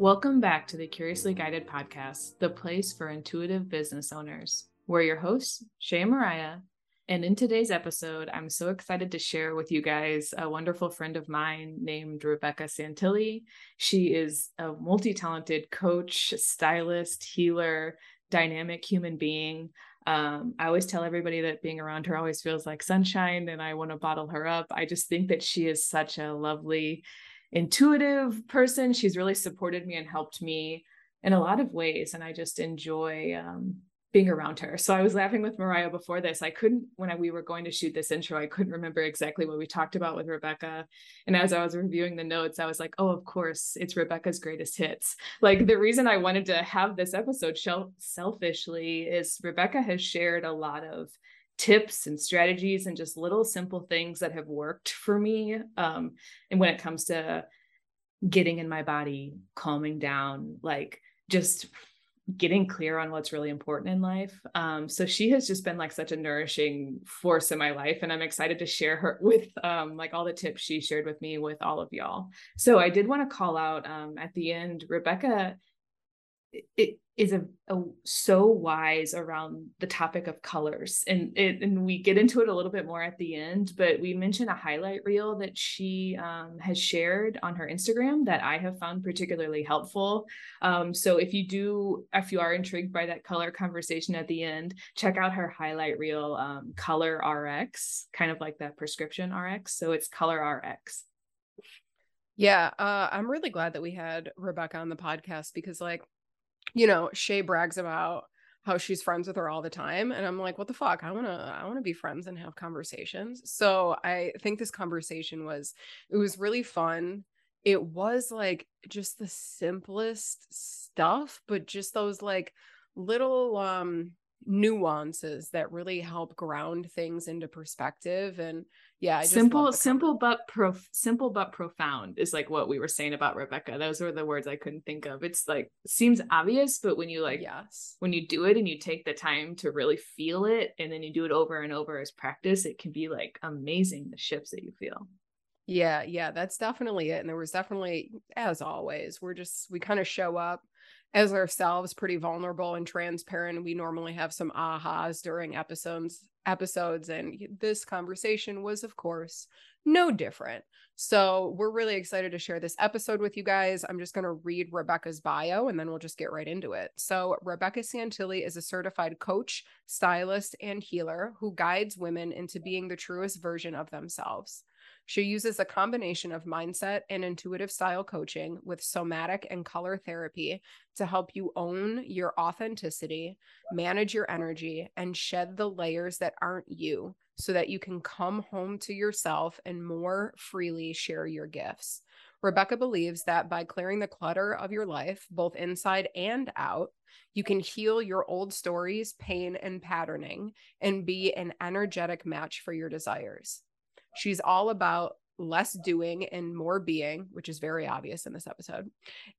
Welcome back to the Curiously Guided podcast, the place for intuitive business owners. We're your hosts, Shay and Mariah. And in today's episode, I'm so excited to share with you guys a wonderful friend of mine named Rebecca Santilli. She is a multi talented coach, stylist, healer, dynamic human being. Um, I always tell everybody that being around her always feels like sunshine and I want to bottle her up. I just think that she is such a lovely, intuitive person. She's really supported me and helped me in a lot of ways. And I just enjoy um, being around her. So I was laughing with Mariah before this. I couldn't, when I, we were going to shoot this intro, I couldn't remember exactly what we talked about with Rebecca. And as I was reviewing the notes, I was like, oh, of course, it's Rebecca's greatest hits. Like the reason I wanted to have this episode selfishly is Rebecca has shared a lot of tips and strategies and just little simple things that have worked for me. Um, and when it comes to getting in my body, calming down, like just getting clear on what's really important in life. Um, so she has just been like such a nourishing force in my life, and I'm excited to share her with um, like all the tips she shared with me with all of y'all. So I did want to call out um, at the end, Rebecca. It, is a, a, so wise around the topic of colors. And it, and we get into it a little bit more at the end but we mentioned a highlight reel that she um, has shared on her instagram that i have found particularly helpful. Um, so if you do if you are intrigued by that color conversation at the end check out her highlight reel um, color rx kind of like that prescription rx so it's color rx yeah, uh, I'm really glad that we had Rebecca on the podcast because, like, you know, Shay brags about how she's friends with her all the time and i'm like what the fuck? I want to i want to be friends and have conversations. So i think this conversation was it was really fun. It was like just the simplest stuff but just those like little um nuances that really help ground things into perspective and yeah simple simple but prof simple but profound is like what we were saying about rebecca. Those were the words i couldn't think of. It's like seems obvious but when you like yes. when you do it and you take the time to really feel it and then you do it over and over as practice it can be like amazing the shifts that you feel. Yeah yeah that's definitely it and there was definitely as always we're just we kind of show up as ourselves pretty vulnerable and transparent we normally have some ahas during episodes episodes and this conversation was of course no different. So we're really excited to share this episode with you guys. I'm just going to read rebecca's bio and then we'll just get right into it. So rebecca santilli is a certified coach stylist and healer who guides women into being the truest version of themselves she uses a combination of mindset and intuitive style coaching with somatic and color therapy to help you own your authenticity, manage your energy, and shed the layers that aren't you so that you can come home to yourself and more freely share your gifts. Rebecca believes that by clearing the clutter of your life, both inside and out, you can heal your old stories, pain, and patterning and be an energetic match for your desires. She's all about less doing and more being, which is very obvious in this episode.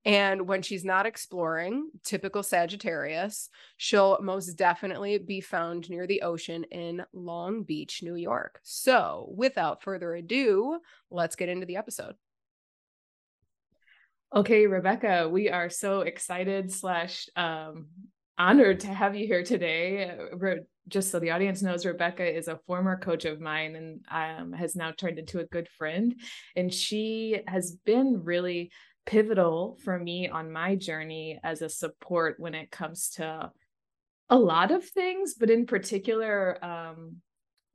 And when she's not exploring, typical Sagittarius, she'll most definitely be found near the ocean in Long Beach, New York. So, without further ado, let's get into the episode. Okay, Rebecca, we are so excited slash um honored to have you here today just so the audience knows, Rebecca is a former coach of mine and um, has now turned into a good friend. And she has been really pivotal for me on my journey as a support when it comes to a lot of things, but in particular, um,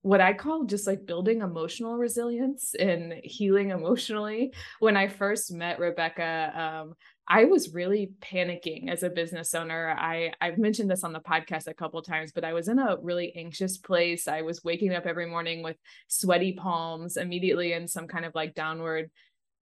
what I call just like building emotional resilience and healing emotionally. When I first met Rebecca, um, I was really panicking as a business owner. I I've mentioned this on the podcast a couple times, but I was in a really anxious place. I was waking up every morning with sweaty palms, immediately in some kind of like downward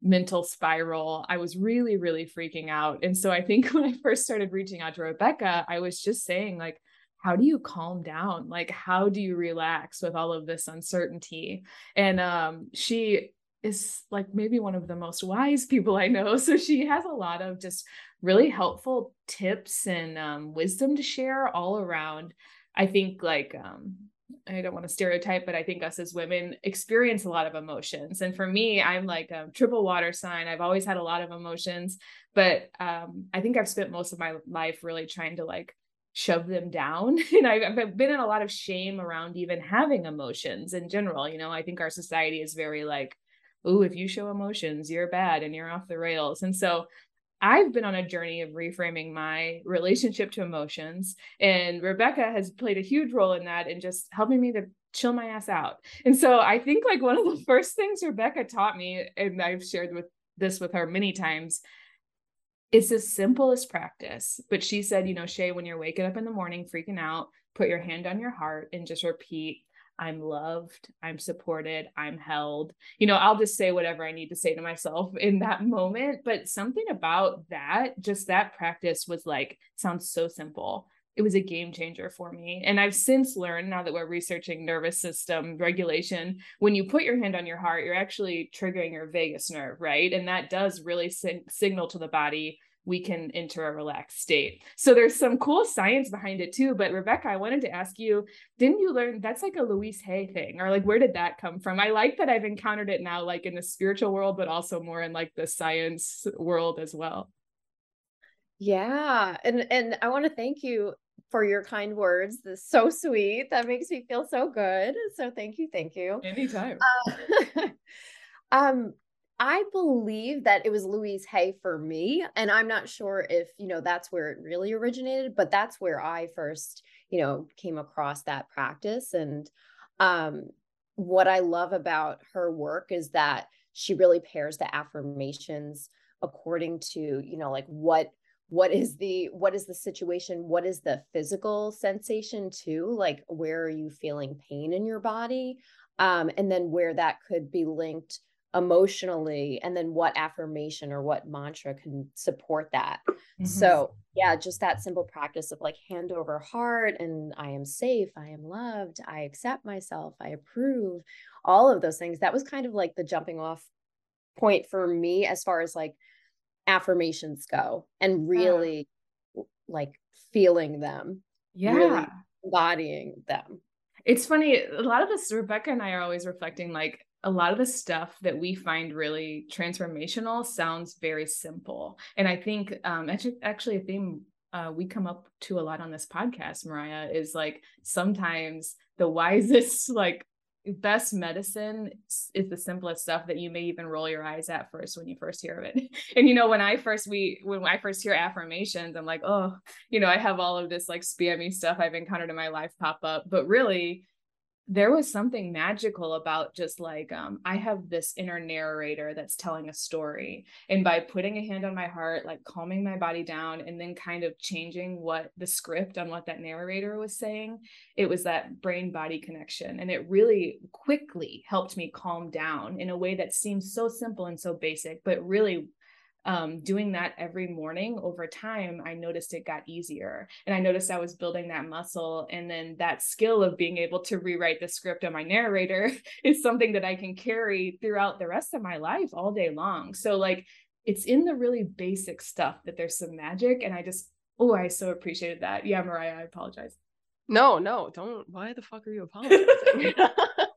mental spiral. I was really really freaking out. And so I think when I first started reaching out to Rebecca, I was just saying like how do you calm down? Like how do you relax with all of this uncertainty? And um she is like maybe one of the most wise people I know. So she has a lot of just really helpful tips and um, wisdom to share all around. I think like um, I don't want to stereotype, but I think us as women experience a lot of emotions. And for me, I'm like a triple water sign. I've always had a lot of emotions, but um, I think I've spent most of my life really trying to like shove them down. And I've, I've been in a lot of shame around even having emotions in general. You know, I think our society is very like, oh, if you show emotions, you're bad and you're off the rails. And so I've been on a journey of reframing my relationship to emotions. And Rebecca has played a huge role in that and just helping me to chill my ass out. And so I think like one of the first things Rebecca taught me, and I've shared with this with her many times, it's the simplest practice. But she said, you know, Shay, when you're waking up in the morning, freaking out, put your hand on your heart and just repeat, I'm loved, I'm supported, I'm held. You know, I'll just say whatever I need to say to myself in that moment. But something about that, just that practice was like, sounds so simple. It was a game changer for me. And I've since learned now that we're researching nervous system regulation, when you put your hand on your heart, you're actually triggering your vagus nerve, right? And that does really sig- signal to the body we can enter a relaxed state. So there's some cool science behind it too. But Rebecca, I wanted to ask you, didn't you learn that's like a Louise Hay thing? Or like where did that come from? I like that I've encountered it now like in the spiritual world, but also more in like the science world as well. Yeah. And and I want to thank you for your kind words. This is so sweet. That makes me feel so good. So thank you, thank you. Anytime. Uh, um I believe that it was Louise Hay for me. And I'm not sure if, you know, that's where it really originated, but that's where I first, you know, came across that practice. And um, what I love about her work is that she really pairs the affirmations according to, you know, like what what is the what is the situation what is the physical sensation too like where are you feeling pain in your body um and then where that could be linked emotionally and then what affirmation or what mantra can support that mm-hmm. so yeah just that simple practice of like hand over heart and i am safe i am loved i accept myself i approve all of those things that was kind of like the jumping off point for me as far as like affirmations go and really yeah. like feeling them yeah really embodying them it's funny a lot of us rebecca and i are always reflecting like a lot of the stuff that we find really transformational sounds very simple. And I think um, actually, actually a theme uh, we come up to a lot on this podcast, Mariah, is like sometimes the wisest, like best medicine is the simplest stuff that you may even roll your eyes at first when you first hear of it. And you know, when I first we when I first hear affirmations, I'm like, oh, you know, I have all of this like spammy stuff I've encountered in my life pop up, but really there was something magical about just like um, i have this inner narrator that's telling a story and by putting a hand on my heart like calming my body down and then kind of changing what the script on what that narrator was saying it was that brain body connection and it really quickly helped me calm down in a way that seems so simple and so basic but really um, doing that every morning over time, I noticed it got easier. And I noticed I was building that muscle. And then that skill of being able to rewrite the script on my narrator is something that I can carry throughout the rest of my life all day long. So, like, it's in the really basic stuff that there's some magic. And I just, oh, I so appreciated that. Yeah, Mariah, I apologize. No, no, don't. Why the fuck are you apologizing?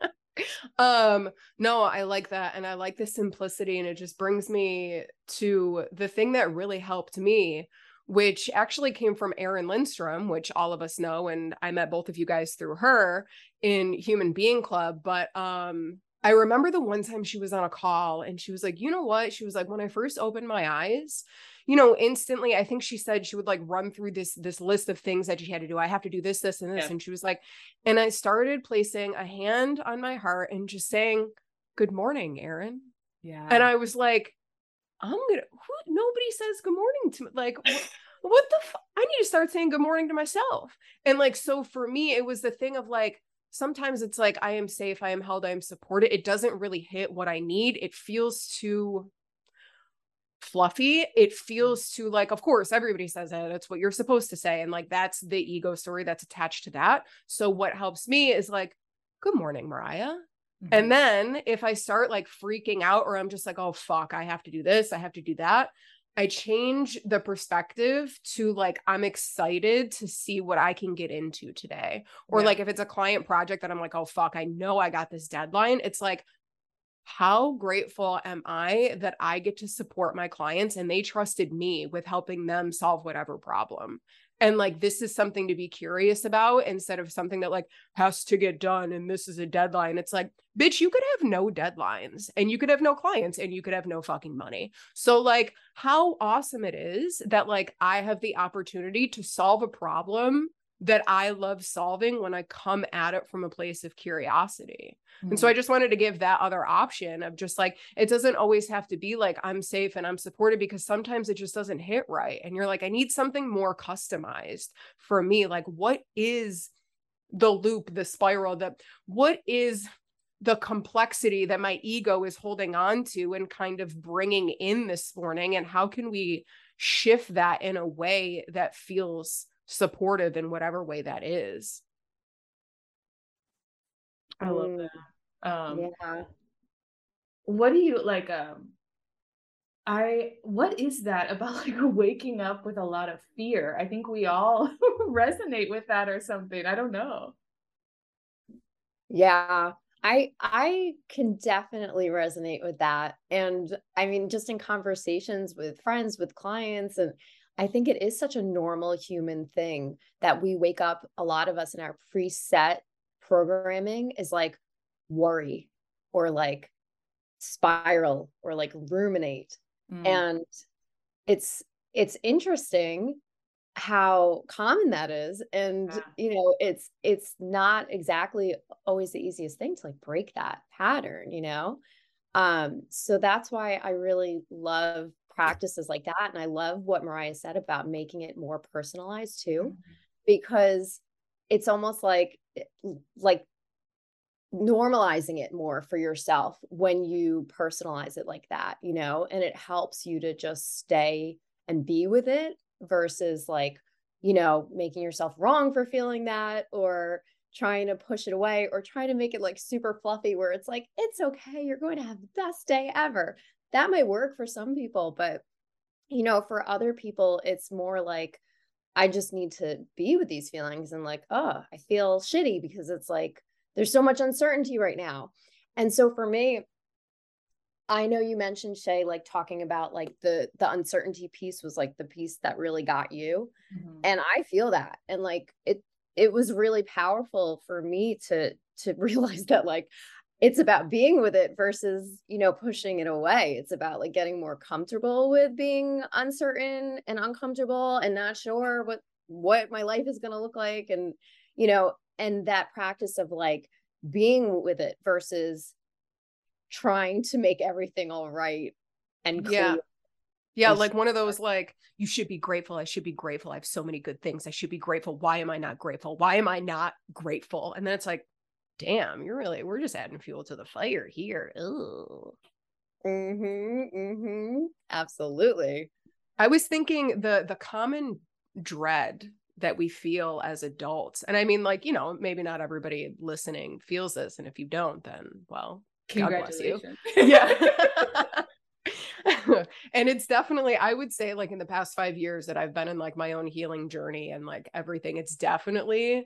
um no i like that and i like the simplicity and it just brings me to the thing that really helped me which actually came from Erin Lindstrom, which all of us know, and I met both of you guys through her in Human Being Club. But um, I remember the one time she was on a call and she was like, you know what? She was like, when I first opened my eyes, you know, instantly, I think she said she would like run through this this list of things that she had to do. I have to do this, this, and this. Yeah. And she was like, and I started placing a hand on my heart and just saying, Good morning, Erin. Yeah. And I was like, I'm gonna who, nobody says good morning to me. Like what, what the f- I need to start saying good morning to myself. And like so for me, it was the thing of like sometimes it's like I am safe, I am held, I am supported. It doesn't really hit what I need. It feels too fluffy it feels too like of course everybody says that that's what you're supposed to say and like that's the ego story that's attached to that so what helps me is like good morning mariah mm-hmm. and then if i start like freaking out or i'm just like oh fuck i have to do this i have to do that I change the perspective to like, I'm excited to see what I can get into today. Or yeah. like, if it's a client project that I'm like, oh, fuck, I know I got this deadline. It's like, how grateful am I that I get to support my clients and they trusted me with helping them solve whatever problem and like this is something to be curious about instead of something that like has to get done and this is a deadline. It's like bitch you could have no deadlines and you could have no clients and you could have no fucking money. So like how awesome it is that like i have the opportunity to solve a problem that I love solving when I come at it from a place of curiosity. Mm-hmm. And so I mm. just wanted to give that other option of just like, it doesn't always have to be like, I'm safe and I'm supported because sometimes it just doesn't hit right. And you're like, I need something more customized for me. Like, what is the loop, the spiral, that what is the complexity that my ego is holding on to and kind of bringing in this morning? And how can we shift that in a way that feels supportive in whatever way that is. I love mm. that. Um yeah. What do you like um I what is that about like waking up with a lot of fear? I think we all resonate with that or something. I don't know. Yeah. I I can definitely resonate with that. And I mean just in conversations with friends, with clients and I think it is such a normal human thing that we wake up, a lot of us in our preset programming is like worry or like spiral or like ruminate. Mm. And it's it's interesting how common that is and yeah. you know it's it's not exactly always the easiest thing to like break that pattern you know um so that's why i really love practices like that. And I love what Mariah said about making it more personalized too, mm-hmm. because it's almost like eh, like normalizing it more for yourself when you personalize it like that, you know, and it helps you to just stay and be with it versus like, you know, making yourself wrong for feeling that or trying to push it away or trying to make it like super fluffy where it's like, it's okay, you're going to have the best day ever that might work for some people, but you know, for other people, it's more like I just need to be with these feelings and like, oh, I feel shitty because it's like there's so much uncertainty right now. And so for me, I know you mentioned Shay like talking about like the the uncertainty piece was like the piece that really got you. Mm-hmm. And I feel that. And like it it was really powerful for me to to realize that like it's about being with it versus you know pushing it away. It's about like getting more comfortable with being uncertain and uncomfortable and not sure what what my life is going to look like and you know and that practice of like being with it versus trying to make everything all right and clear. yeah yeah like one of those like you should be grateful. I should be grateful. I have so many good things. I should be grateful. Why am i not grateful? Why am i not grateful? And then it's like damn, you're really we're just adding fuel to the fire here. Ooh. Mm-hmm. Mm-hmm. Absolutely. I was thinking the the common dread that we feel as adults. And I mean, like, you know, maybe not everybody listening feels this. And if you don't, then well, God bless you. yeah. and it's definitely, I would say, like in the past five years that I've been in like my own healing journey and like everything, it's definitely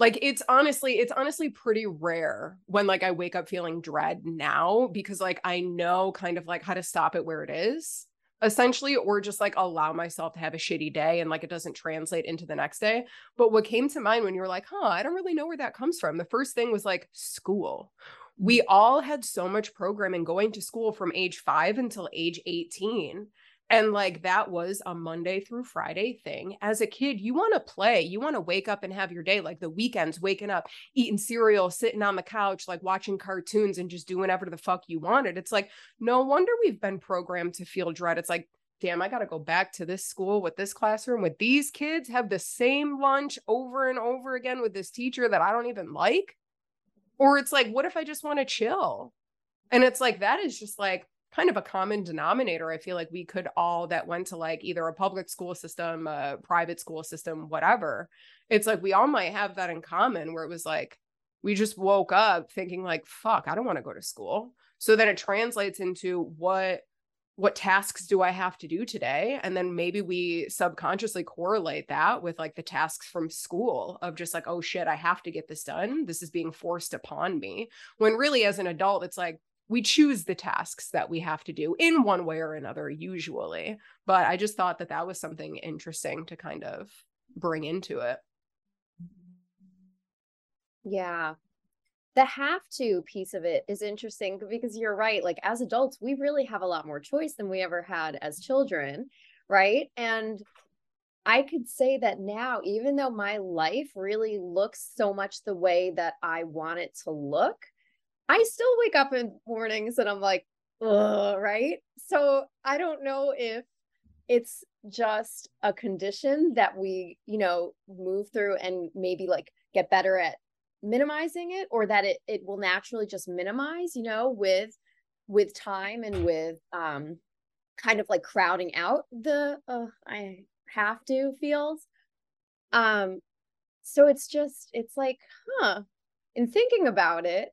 like it's honestly it's honestly pretty rare when like i wake up feeling dread now because like i know kind of like how to stop it where it is essentially or just like allow myself to have a shitty day and like it doesn't translate into the next day. But what came to mind when you were like huh i don't really know where that comes from the first thing was like school. We mm. all had so much programming going to school from age 5 until age 18 and like that was a Monday through Friday thing. As a kid, you want to play. You want to wake up and have your day like the weekends, waking up, eating cereal, sitting on the couch, like watching cartoons and just doing whatever the fuck you wanted. It's like, no wonder we've been programmed to feel dread. It's like, damn, I got to go back to this school with this classroom with these kids, have the same lunch over and over again with this teacher that I don't even like. Or it's like, what if I just want to chill? And it's like, that is just like, kind of a common denominator i feel like we could all that went to like either a public school system a private school system whatever it's like we all might have that in common where it was like we just woke up thinking like fuck i don't want to go to school so then it translates into what what tasks do I have to do today? And then maybe we subconsciously correlate that with like the tasks from school of just like, oh shit, I have to get this done. This is being forced upon me. When really, as an adult, it's like, we choose the tasks that we have to do in one way or another, usually. But I just thought that that was something interesting to kind of bring into it. Yeah. The have to piece of it is interesting because you're right. Like, as adults, we really have a lot more choice than we ever had as children. Right. And I could say that now, even though my life really looks so much the way that I want it to look, I still wake up in mornings and I'm like, right? So I don't know if it's just a condition that we, you know, move through and maybe like get better at minimizing it or that it it will naturally just minimize, you know, with with time and with um kind of like crowding out the uh, I have to feels. Um so it's just it's like, huh, in thinking about it,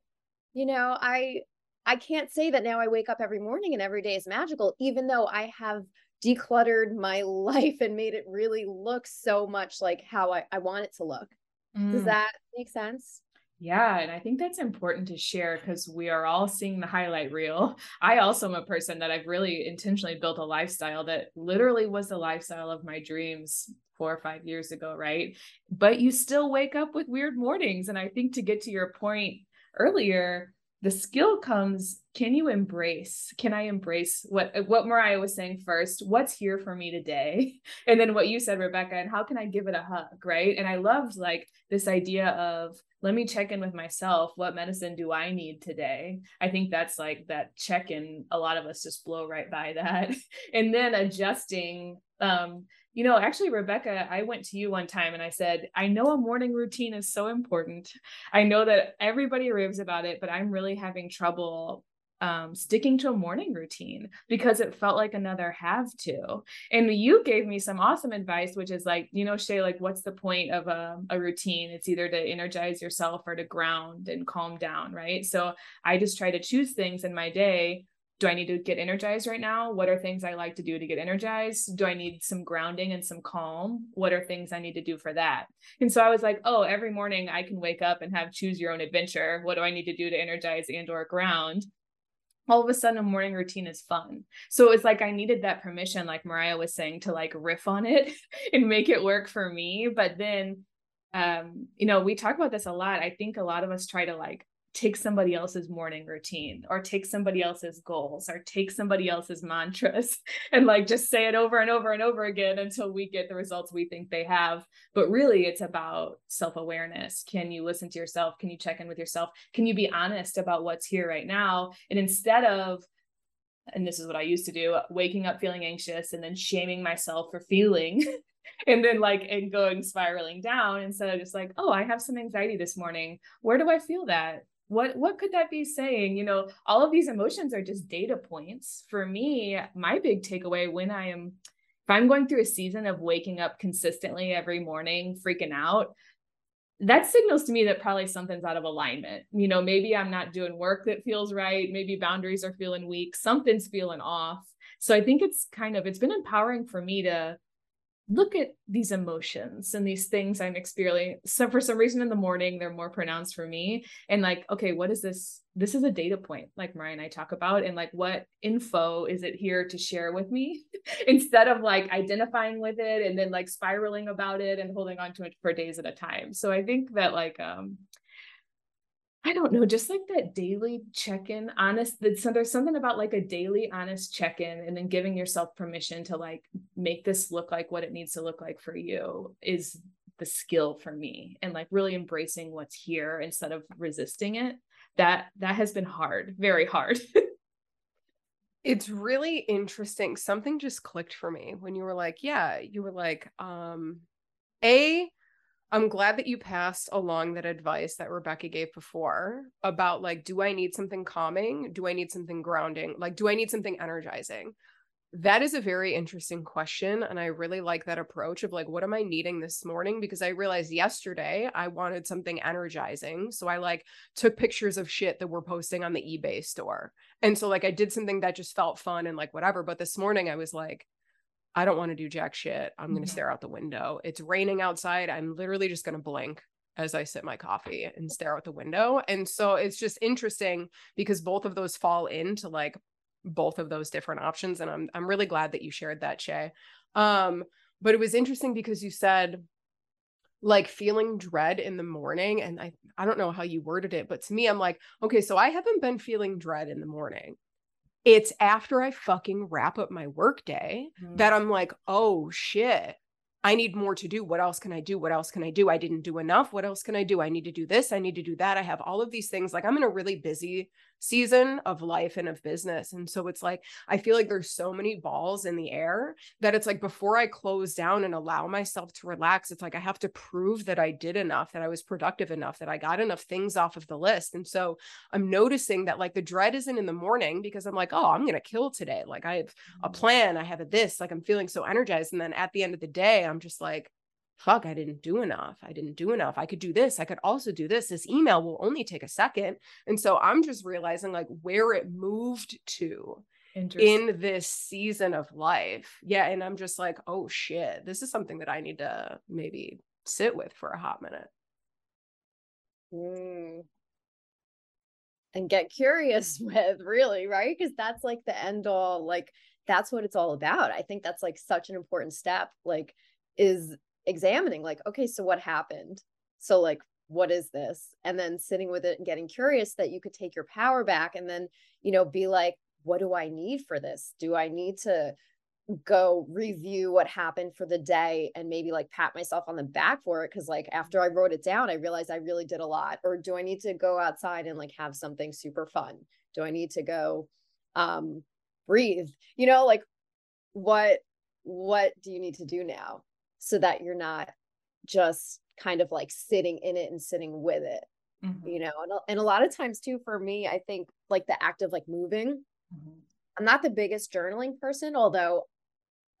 you know, I I can't say that now I wake up every morning and every day is magical, even though I have decluttered my life and made it really look so much like how I, I want it to look. Mm. Does that make sense? Yeah, and I think that's important to share because we are all seeing the highlight reel. I also am a person that I've really intentionally built a lifestyle that literally was the lifestyle of my dreams four or five years ago, right? But you still wake up with weird mornings. And I think to get to your point earlier, the skill comes can you embrace? Can i embrace what what mariah was saying first? What's here for me today? And then what you said rebecca and how can i give it a hug right? And i loved like this idea of let me check in with myself. What medicine do i need today? I think that's like that check in a lot of us just blow right by that. And then adjusting um you know, actually, Rebecca, I went to you one time and I said, I know a morning routine is so important. I know that everybody raves about it, but I'm really having trouble um, sticking to a morning routine because it felt like another have to. And you gave me some awesome advice, which is like, you know, Shay, like, what's the point of a, a routine? It's either to energize yourself or to ground and calm down, right? So I just try to choose things in my day do I need to get energized right now? What are things I like to do to get energized? Do I need some grounding and some calm? What are things I need to do for that? And so I was like, oh, every morning I can wake up and have choose your own adventure. What do I need to do to energize and or ground? all of a sudden a morning routine is fun. So it's like I needed that permission, like Mariah was saying, to like riff on it and make it work for me. But then um, you know, we talk about this a lot. I think a lot of us try to like take somebody else's morning routine or take somebody else's goals or take somebody else's mantras and like just say it over and over and over again until we get the results we think they have. But really it's about self-awareness. Can you listen to yourself? Can you check in with yourself? Can you be honest about what's here right now? And instead of and this is what I used to do waking up feeling anxious and then shaming myself for feeling and then like and going spiraling down instead of just like oh i have some anxiety this morning. Where do i feel that what what could that be saying? You know all of these emotions are just data points. For me my big takeaway when i am if i'm going through a season of waking up consistently every morning freaking out that signals to me that probably something's out of alignment. You know maybe i'm not doing work that feels right. Maybe boundaries are feeling weak. Something's feeling off. So i think it's kind of it's been empowering for me to look at these emotions and these things I'm experiencing. So for some reason in the morning, they're more pronounced for me. And like, okay, what is this? This is a data point, like Mariah and I talk about, and like what info is it here to share with me instead of like identifying with it and then like spiraling about it and holding on to it for days at a time. So I think that like um I don't know, just like that daily check in, honest. So there's something about like a daily honest check in and then giving yourself permission to like make this look like what it needs to look like for you is the skill for me and like really embracing what's here instead of resisting it. That that has been hard, very hard. it's really interesting. Something just clicked for me when you were like, yeah, you were like, um, A, I'm glad that you passed along that advice that Rebecca gave before about like, do I need something calming? Do I need something grounding? Like, do I need something energizing? That is a very interesting question. And I really like that approach of like, what am I needing this morning? Because I realized yesterday I wanted something energizing. So I like took pictures of shit that we're posting on the eBay store. And so like I did something that just felt fun and like whatever. But this morning I was like, I don't want to do jack shit. I'm going to mm-hmm. stare out the window. It's raining outside. I'm literally just going to blink as I sip my coffee and stare out the window. And so it's just interesting because both of those fall into like both of those different options and i'm i'm really glad that you shared that shay um but it was interesting because you said like feeling dread in the morning and i i don't know how you worded it but to me i'm like okay so i haven't been feeling dread in the morning it's after i fucking wrap up my work day mm. that i'm like oh shit I need more to do. What else can I do? What else can I do? I didn't do enough. What else can I do? I need to do this. I need to do that. I have all of these things. Like I'm in a really busy season of life and of business. And so it's like, I feel like there's so many balls in the air that it's like before I close down and allow myself to relax, it's like I have to prove that I did enough, that I was productive enough, that I got enough things off of the list. And so I'm noticing that like the dread isn't in the morning because I'm like, oh, I'm going to kill today. Like I have a mm. plan, I have a this, like I'm feeling so energized. And then at the end of the day, I'm just like, fuck, I didn't do enough. I didn't do enough. I could do this. I could also do this. This email will only take a second. And so I'm just realizing like where it moved to in this season of life. Yeah. And I'm just like, oh shit, this is something that I need to maybe sit with for a hot minute. Mm. And get curious with, really, right? Because that's like the end all, like, that's what it's all about. I think that's like such an important step. Like, is examining like okay so what happened? So like what is this? And then sitting with it and getting curious that you could take your power back and then you know be like what do i need for this? Do i need to go review what happened for the day and maybe like pat myself on the back for it? Because like after i wrote it down i realized i really did a lot. Or do i need to go outside and like have something super fun? Do i need to go um breathe? You know like what what do you need to do now so that you're not just kind of like sitting in it and sitting with it mm-hmm. you know and, and a lot of times too for me i think like the act of like moving mm-hmm. i'm not the biggest journaling person although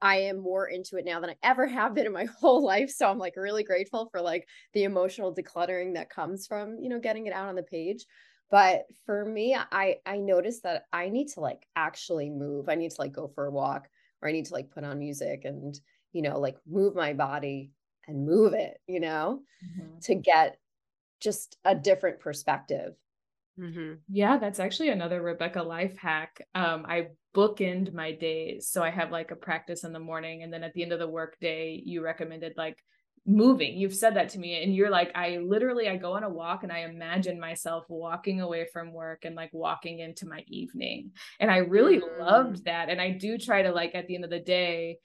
i am more into it now than i ever have been in my whole life so i'm like really grateful for like the emotional decluttering that comes from you know getting it out on the page but for me i i noticed that i need to like actually move i need to like go for a walk or i need to like put on music and you know, like move my body and move it, you know, mm-hmm. to get just a different perspective. Mm-hmm. Yeah, that's actually another Rebecca life hack. Um, I bookend my days. So I have like a practice in the morning, and then at the end of the work day, you recommended like moving. You've said that to me, and you're like, I literally I go on a walk and I imagine myself walking away from work and like walking into my evening. And I really mm-hmm. loved that. And I do try to like at the end of the day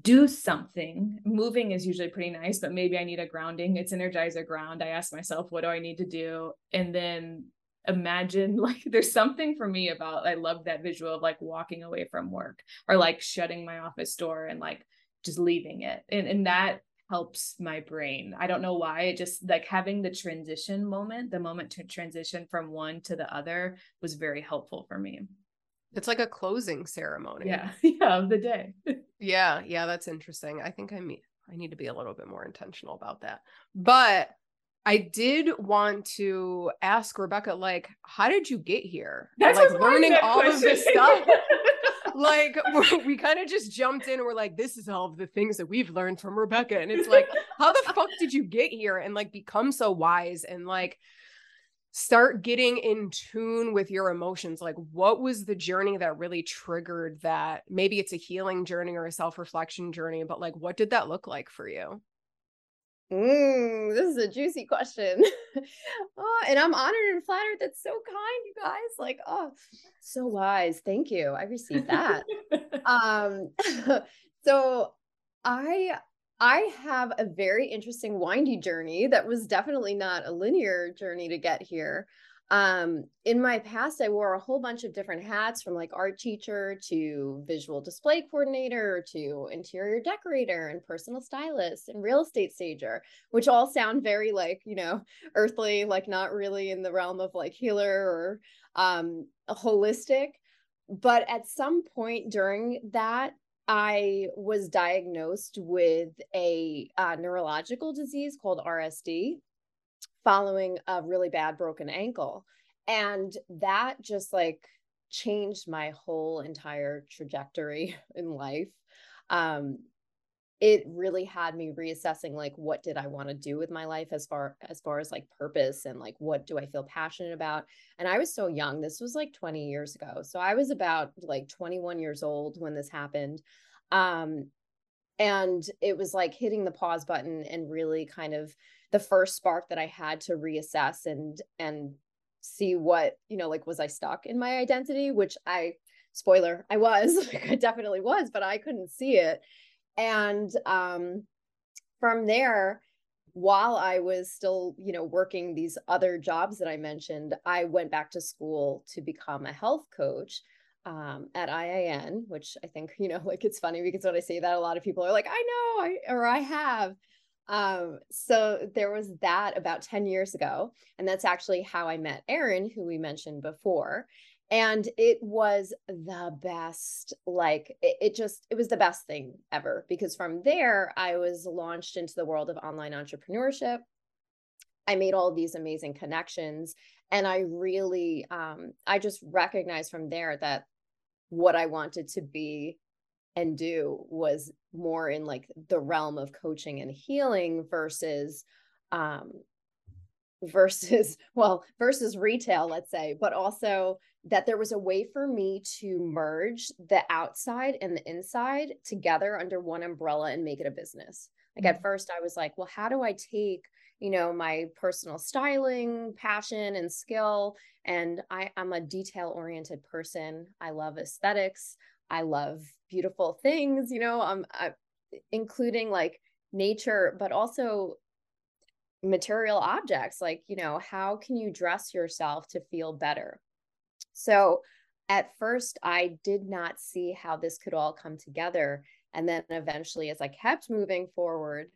do something. Moving is usually pretty nice, but maybe I need a grounding. It's energizer ground. I ask myself, what do I need to do? And then imagine like there's something for me about I love that visual of like walking away from work or like shutting my office door and like just leaving it. And and that helps my brain. I don't know why. It just like having the transition moment, the moment to transition from one to the other was very helpful for me. It's like a closing ceremony. Yeah. Yeah, of the day. yeah, yeah, that's interesting. I think I mean I need to be a little bit more intentional about that. But I did want to ask Rebecca, like, how did you get here? That's like learning all question. of this stuff. like we kind of just jumped in and we're like, this is all of the things that we've learned from Rebecca. And it's like, how the fuck did you get here and like become so wise and like start getting in tune with your emotions like what was the journey that really triggered that? Maybe it's a healing journey or a self-reflection journey but like what did that look like for you? Mm, this is a juicy question. Oh, and i'm honored and flattered that's so kind you guys like oh so wise thank you i received that. Um so i I have a very interesting windy journey that was definitely not a linear journey to get here. Um, in my past, I wore a whole bunch of different hats from like art teacher to visual display coordinator to interior decorator and personal stylist and real estate stager, which all sound very like, you know, earthly, like not really in the realm of like healer or um, holistic but at some point during that, I was diagnosed with a uh, neurological disease called RSD following a really bad broken ankle. And that just like changed my whole entire trajectory in life. Um, it really had me reassessing like what did i want to do with my life as far as far as like purpose and like what do i feel passionate about? And i was so young this was like 20 years ago so i was about like 21 years old when this happened um and it was like hitting the pause button and really kind of the first spark that i had to reassess and and see what you know like was i stuck in my identity which i spoiler i was i definitely was but i couldn't see it and um, from there while i was still you know working these other jobs that i mentioned i went back to school to become a health coach um, at iin which i think you know like it's funny because when i say that a lot of people are like i know I, or i have. Um, so there was that about 10 years ago and that's actually how i met erin who we mentioned before and it was the best like it, it, just it was the best thing ever because from there i was launched into the world of online entrepreneurship. I made all these amazing connections and i really um i just recognized from there that what i wanted to be and do was more in like the realm of coaching and healing versus um versus well versus retail let's say but also that there was a way for me to merge the outside and the inside together under one umbrella and make it a business. Like mm-hmm. at first I was like, well, how do I take, you know, my personal styling, passion and skill and I I'm a detail oriented person. I love aesthetics. I love beautiful things, you know, I'm I, including like nature but also material objects like, you know, how can you dress yourself to feel better? So at first, I did not see how this could all come together. And then eventually, as I kept moving forward,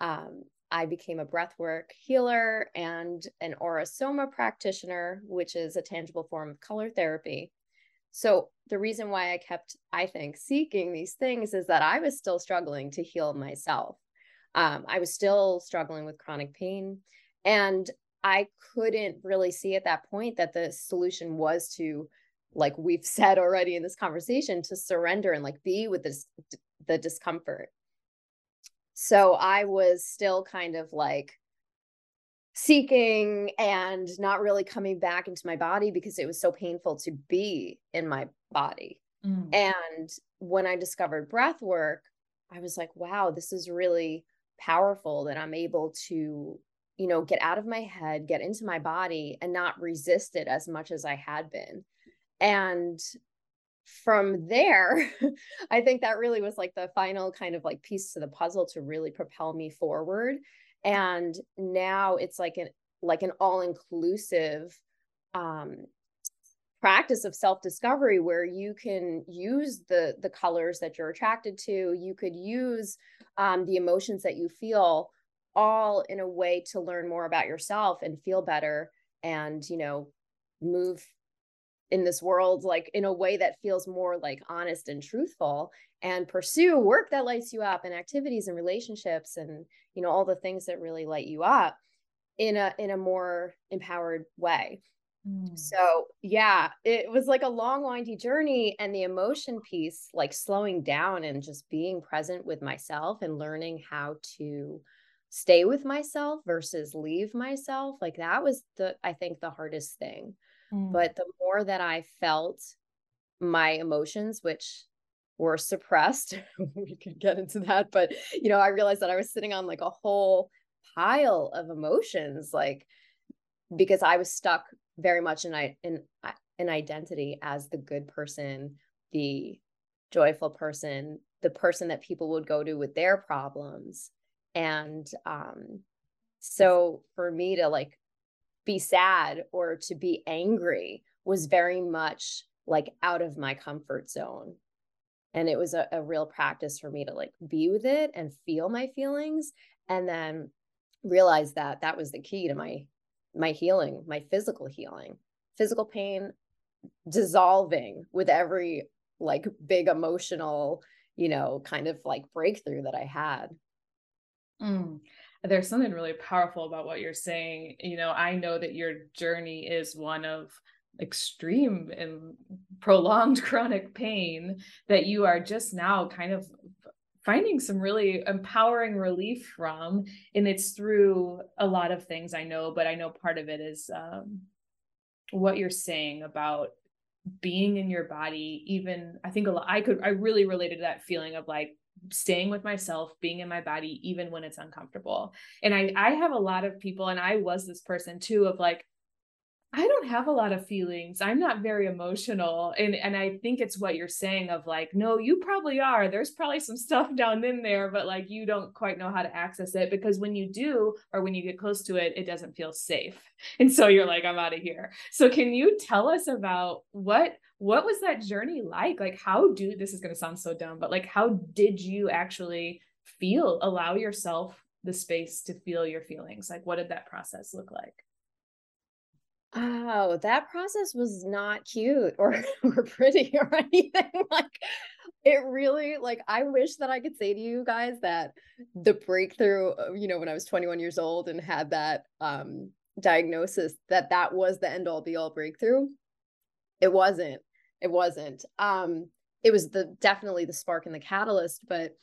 um, I became a breathwork healer and an Aura-Soma practitioner, which is a tangible form of color therapy. So, the reason why I kept, I think, seeking these things is that I was still struggling to heal myself. Um, I was still struggling with chronic pain. And I couldn't really see at that point that the solution was to, like we've said already in this conversation, to surrender and like be with this the discomfort. So I was still kind of like seeking and not really coming back into my body because it was so painful to be in my body. Mm. And when I discovered breath work, I was like, wow, this is really powerful that I'm able to you know, get out of my head, get into my body and not resist it as much as I had been. And from there, I think that really was like the final kind of like piece to the puzzle to really propel me forward. And now it's like an like an all-inclusive um practice of self-discovery where you can use the the colors that you're attracted to you could use um, the emotions that you feel all in a way to learn more about yourself and feel better and you know move in this world like in a way that feels more like honest and truthful and pursue work that lights you up and activities and relationships and you know all the things that really light you up in a in a more empowered way mm. so yeah it was like a long windy journey and the emotion piece like slowing down and just being present with myself and learning how to stay with myself versus leave myself like that was the i think the hardest thing mm. but the more that i felt my emotions which were suppressed we could get into that but you know i realized that i was sitting on like a whole pile of emotions like because i was stuck very much in in an identity as the good person the joyful person the person that people would go to with their problems. And um so for me to like be sad or to be angry was very much like out of my comfort zone. And it was a, a real practice for me to like be with it and feel my feelings and then realize that that was the key to my my healing my physical healing physical pain dissolving with every like big emotional, you know, kind of like breakthrough that I had. Mm. There's something really powerful about what you're saying. You know, I know that your journey is one of extreme and prolonged chronic pain that you are just now kind of finding some really empowering relief from and it's through a lot of things i know but i know part of it is um, what you're saying about being in your body even i think a lot i could i really related to that feeling of like staying with myself being in my body even when it's uncomfortable. And i i have a lot of people and i was this person too of like I don't have a lot of feelings. I'm not very emotional. And and I think it's what you're saying of like, no, you probably are. There's probably some stuff down in there, but like you don't quite know how to access it because when you do or when you get close to it, it doesn't feel safe. And so you're like, I'm out of here. So can you tell us about what what was that journey like? Like how do this is going to sound so dumb, but like how did you actually feel allow yourself the space to feel your feelings? Like what did that process look like? Oh, that process was not cute or or pretty or anything. Like it really like I wish that I could say to you guys that the breakthrough, uh, you know, when I was 21 years old and had that um diagnosis that that was the end all be all breakthrough. It wasn't. It wasn't. Um it was the definitely the spark and the catalyst, but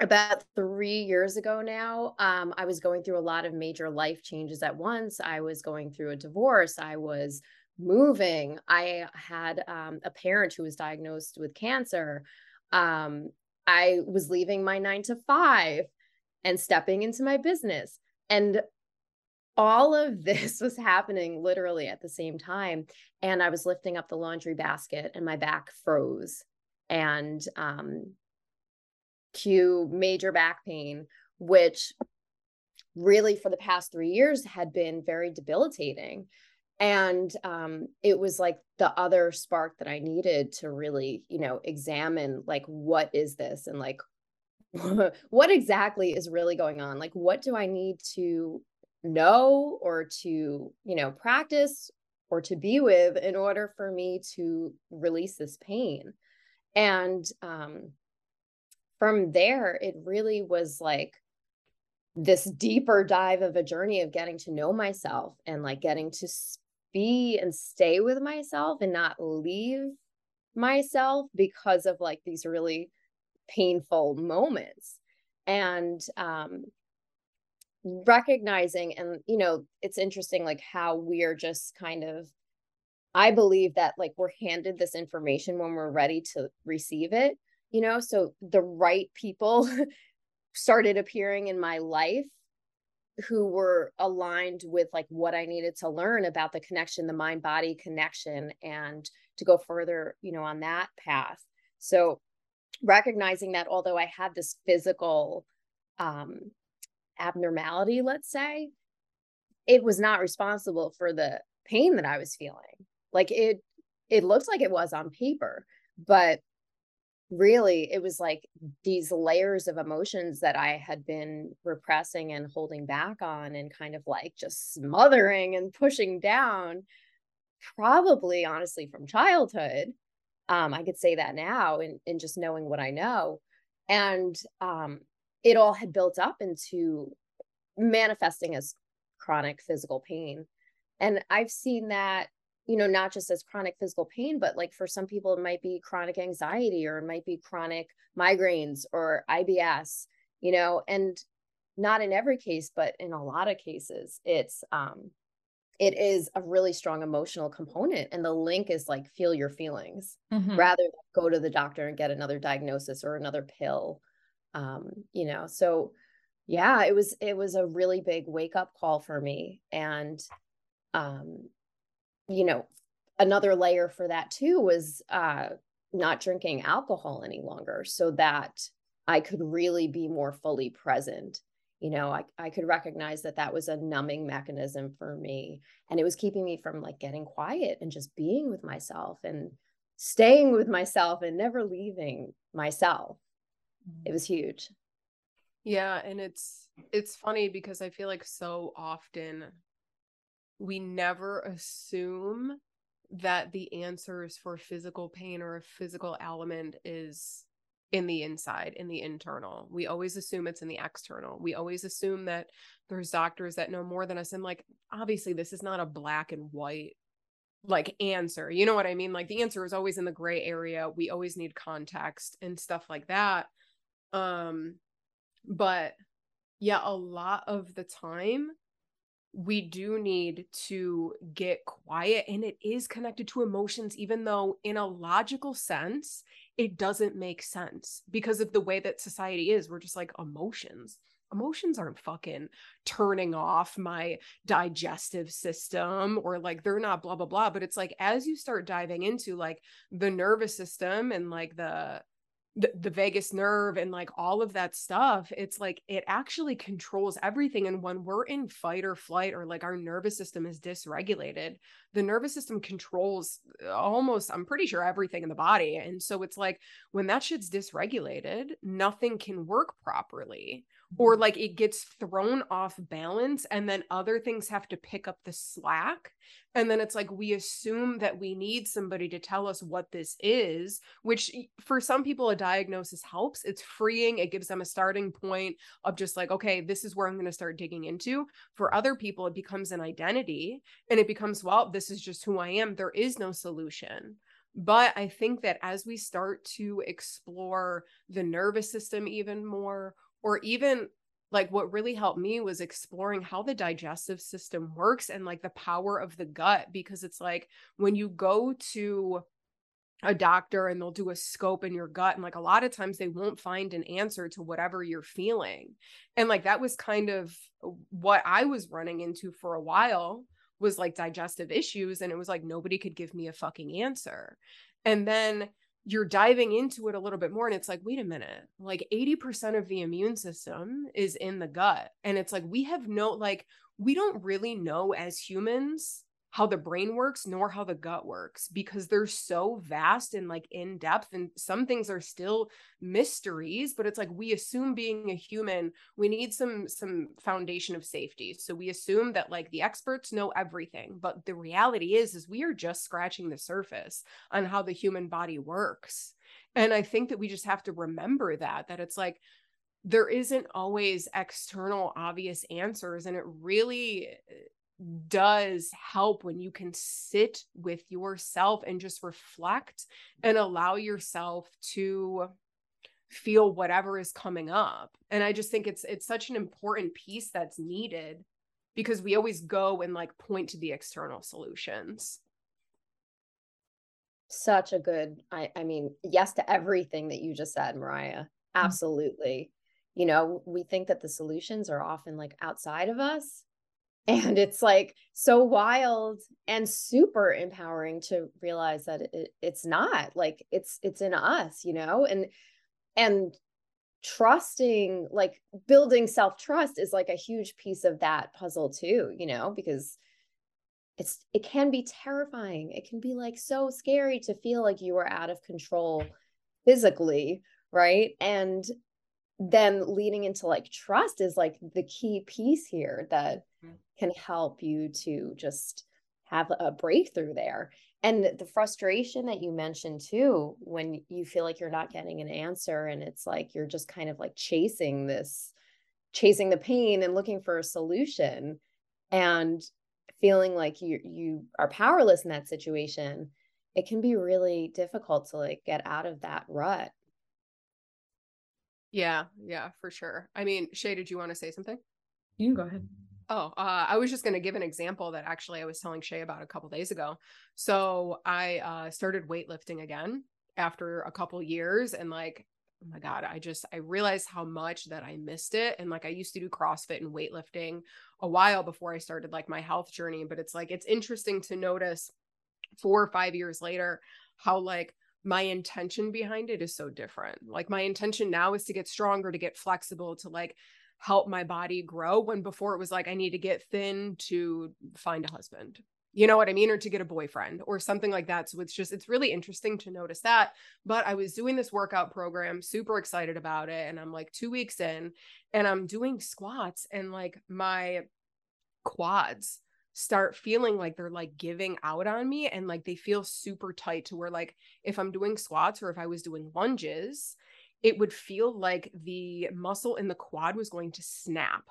about three years ago now, um, I was going through a lot of major life changes at once. I was going through a divorce. I was moving. I had um, a parent who was diagnosed with cancer. Um, I was leaving my nine to five and stepping into my business. And all of this was happening literally at the same time. And I was lifting up the laundry basket and my back froze. And um, cue major back pain, which really for the past three years had been very debilitating. And um, it was like the other spark that I needed to really, you know, examine like, what is this? And like, what exactly is really going on? Like, what do I need to know or to, you know, practice or to be with in order for me to release this pain? And um, from there, it really was like this deeper dive of a journey of getting to know myself and like getting to be and stay with myself and not leave myself because of like these really painful moments. And um recognizing and you know it's interesting like how we're just kind of i believe that like we're handed this information when we're ready to receive it you know so the right people started appearing in my life who were aligned with like what I needed to learn about the connection, the mind body connection, and to go further, you know, on that path. So recognizing that although I had this physical um, abnormality, let's say, it was not responsible for the pain that I was feeling. Like it, it looked like it was on paper, but really it was like these layers of emotions that I had been repressing and holding back on and kind of like just smothering and pushing down probably honestly from childhood um I could say that now in in just knowing what I know. And um it all had built up into manifesting as chronic physical pain. And I've seen that you know, not just as chronic physical pain, but like for some people, it might be chronic anxiety or it might be chronic migraines or IBS, you know, and not in every case, but in a lot of cases, it's, um, it is a really strong emotional component. And the link is like, feel your feelings mm-hmm. rather than go to the doctor and get another diagnosis or another pill. Um, you know, so yeah, it was, it was a really big wake up call for me. And, um, you know, another layer for that too was uh, not drinking alcohol any longer so that I could really be more fully present. You know, I, I could recognize that that was a numbing mechanism for me. And it was keeping me from like getting quiet and just being with myself and staying with myself and never leaving myself. It was huge. Yeah. And it's, it's funny because I feel like so often we never assume that the answers for physical pain or a physical element is in the inside, in the internal. We always assume it's in the external. We always assume that there's doctors that know more than us. And like, obviously, this is not a black and white like answer. You know what I mean? Like the answer is always in the gray area. We always need context and stuff like that. Um but yeah, a lot of the time we do need to get quiet and it is connected to emotions even though in a logical sense it doesn't make sense because of the way that society is. We're just like emotions emotions aren't fucking turning off my digestive system or like they're not blah blah blah. But it's like as you start diving into like the nervous system and like the the, the vagus nerve and like all of that stuff it's like it actually controls everything and when we're in fight or flight or like our nervous system is dysregulated the nervous system controls uh, almost i'm pretty sure everything in the body and so it's like when that shit's dysregulated nothing can work properly or mm-hmm. like it gets thrown off balance and then other things have to pick up the slack and then it's like we assume that we need somebody to tell us what this is which for some people a diagnosis helps. It's freeing. It gives them a starting point of just like okay this is where i'm going to start digging into. For other people it becomes an identity and it becomes well this is just who i am. There is no solution. But i think that as we start to explore the nervous system even more or even like what really helped me was exploring how the digestive system works and like the power of the gut because it's like when you go to a doctor and they'll do a scope in your gut and like a lot of times they won't find an answer to whatever you're feeling. And like that was kind of what i was running into for a while was like digestive issues and it was like nobody could give me a fucking answer. And then you're diving into it a little bit more and it's like wait a minute like 80% of the immune system is in the gut. And it's like we have no like we don't really know as humans how the brain works nor how the gut works because they're so vast and like in depth and some things are still mysteries but it's like we assume being a human we need some some foundation of safety. So we assume that like the experts know everything but the reality is is we are just scratching the surface on how the human body works. And i think that we just have to remember that that it's like there isn't always external obvious answers and it really does help when you can sit with yourself and just reflect and allow yourself to feel whatever is coming up and i just think it's it's such an important piece that's needed because we always go and like point to the external solutions such a good i i mean yes to everything that you just said mariah mm-hmm. absolutely mm-hmm. you know we think that the solutions are often like outside of us and it's like so wild and super empowering to realize that it, it's not like it's it's in us you know? And and trusting like building self trust is like a huge piece of that puzzle too you know? Because it's it can be terrifying. It can be like so scary to feel like you are out of control physically right? And then leading into like trust is like the key piece here that. Can help you to just have a breakthrough there and the frustration that you mentioned too when you feel like you're not getting an answer and it's like you're just kind of like chasing this chasing the pain and looking for a solution and feeling like you you are powerless in that situation it can be really difficult to like get out of that rut yeah, yeah, for sure. I mean, Shay, did you want to say something? You can go ahead. Oh, uh, I was just going to give an example that actually I was telling Shay about a couple days ago. So I uh, started weightlifting again after a couple years, and like, oh my god, I just I realized how much that I missed it. And like, I used to do CrossFit and weightlifting a while before I started like my health journey, but it's like it's interesting to notice four or five years later how like my intention behind it is so different. Like my intention now is to get stronger, to get flexible, to like help my body grow when before it was like I need to get thin to find a husband. You know what I mean? Or to get a boyfriend or something like that. So it's just, it's really interesting to notice that. But I was doing this workout program, super excited about it. And I'm like two weeks in and I'm doing squats and like my quads start feeling like they're like giving out on me and like they feel super tight to where like if I'm doing squats or if I was doing lunges, it would feel like the muscle in the quad was going to snap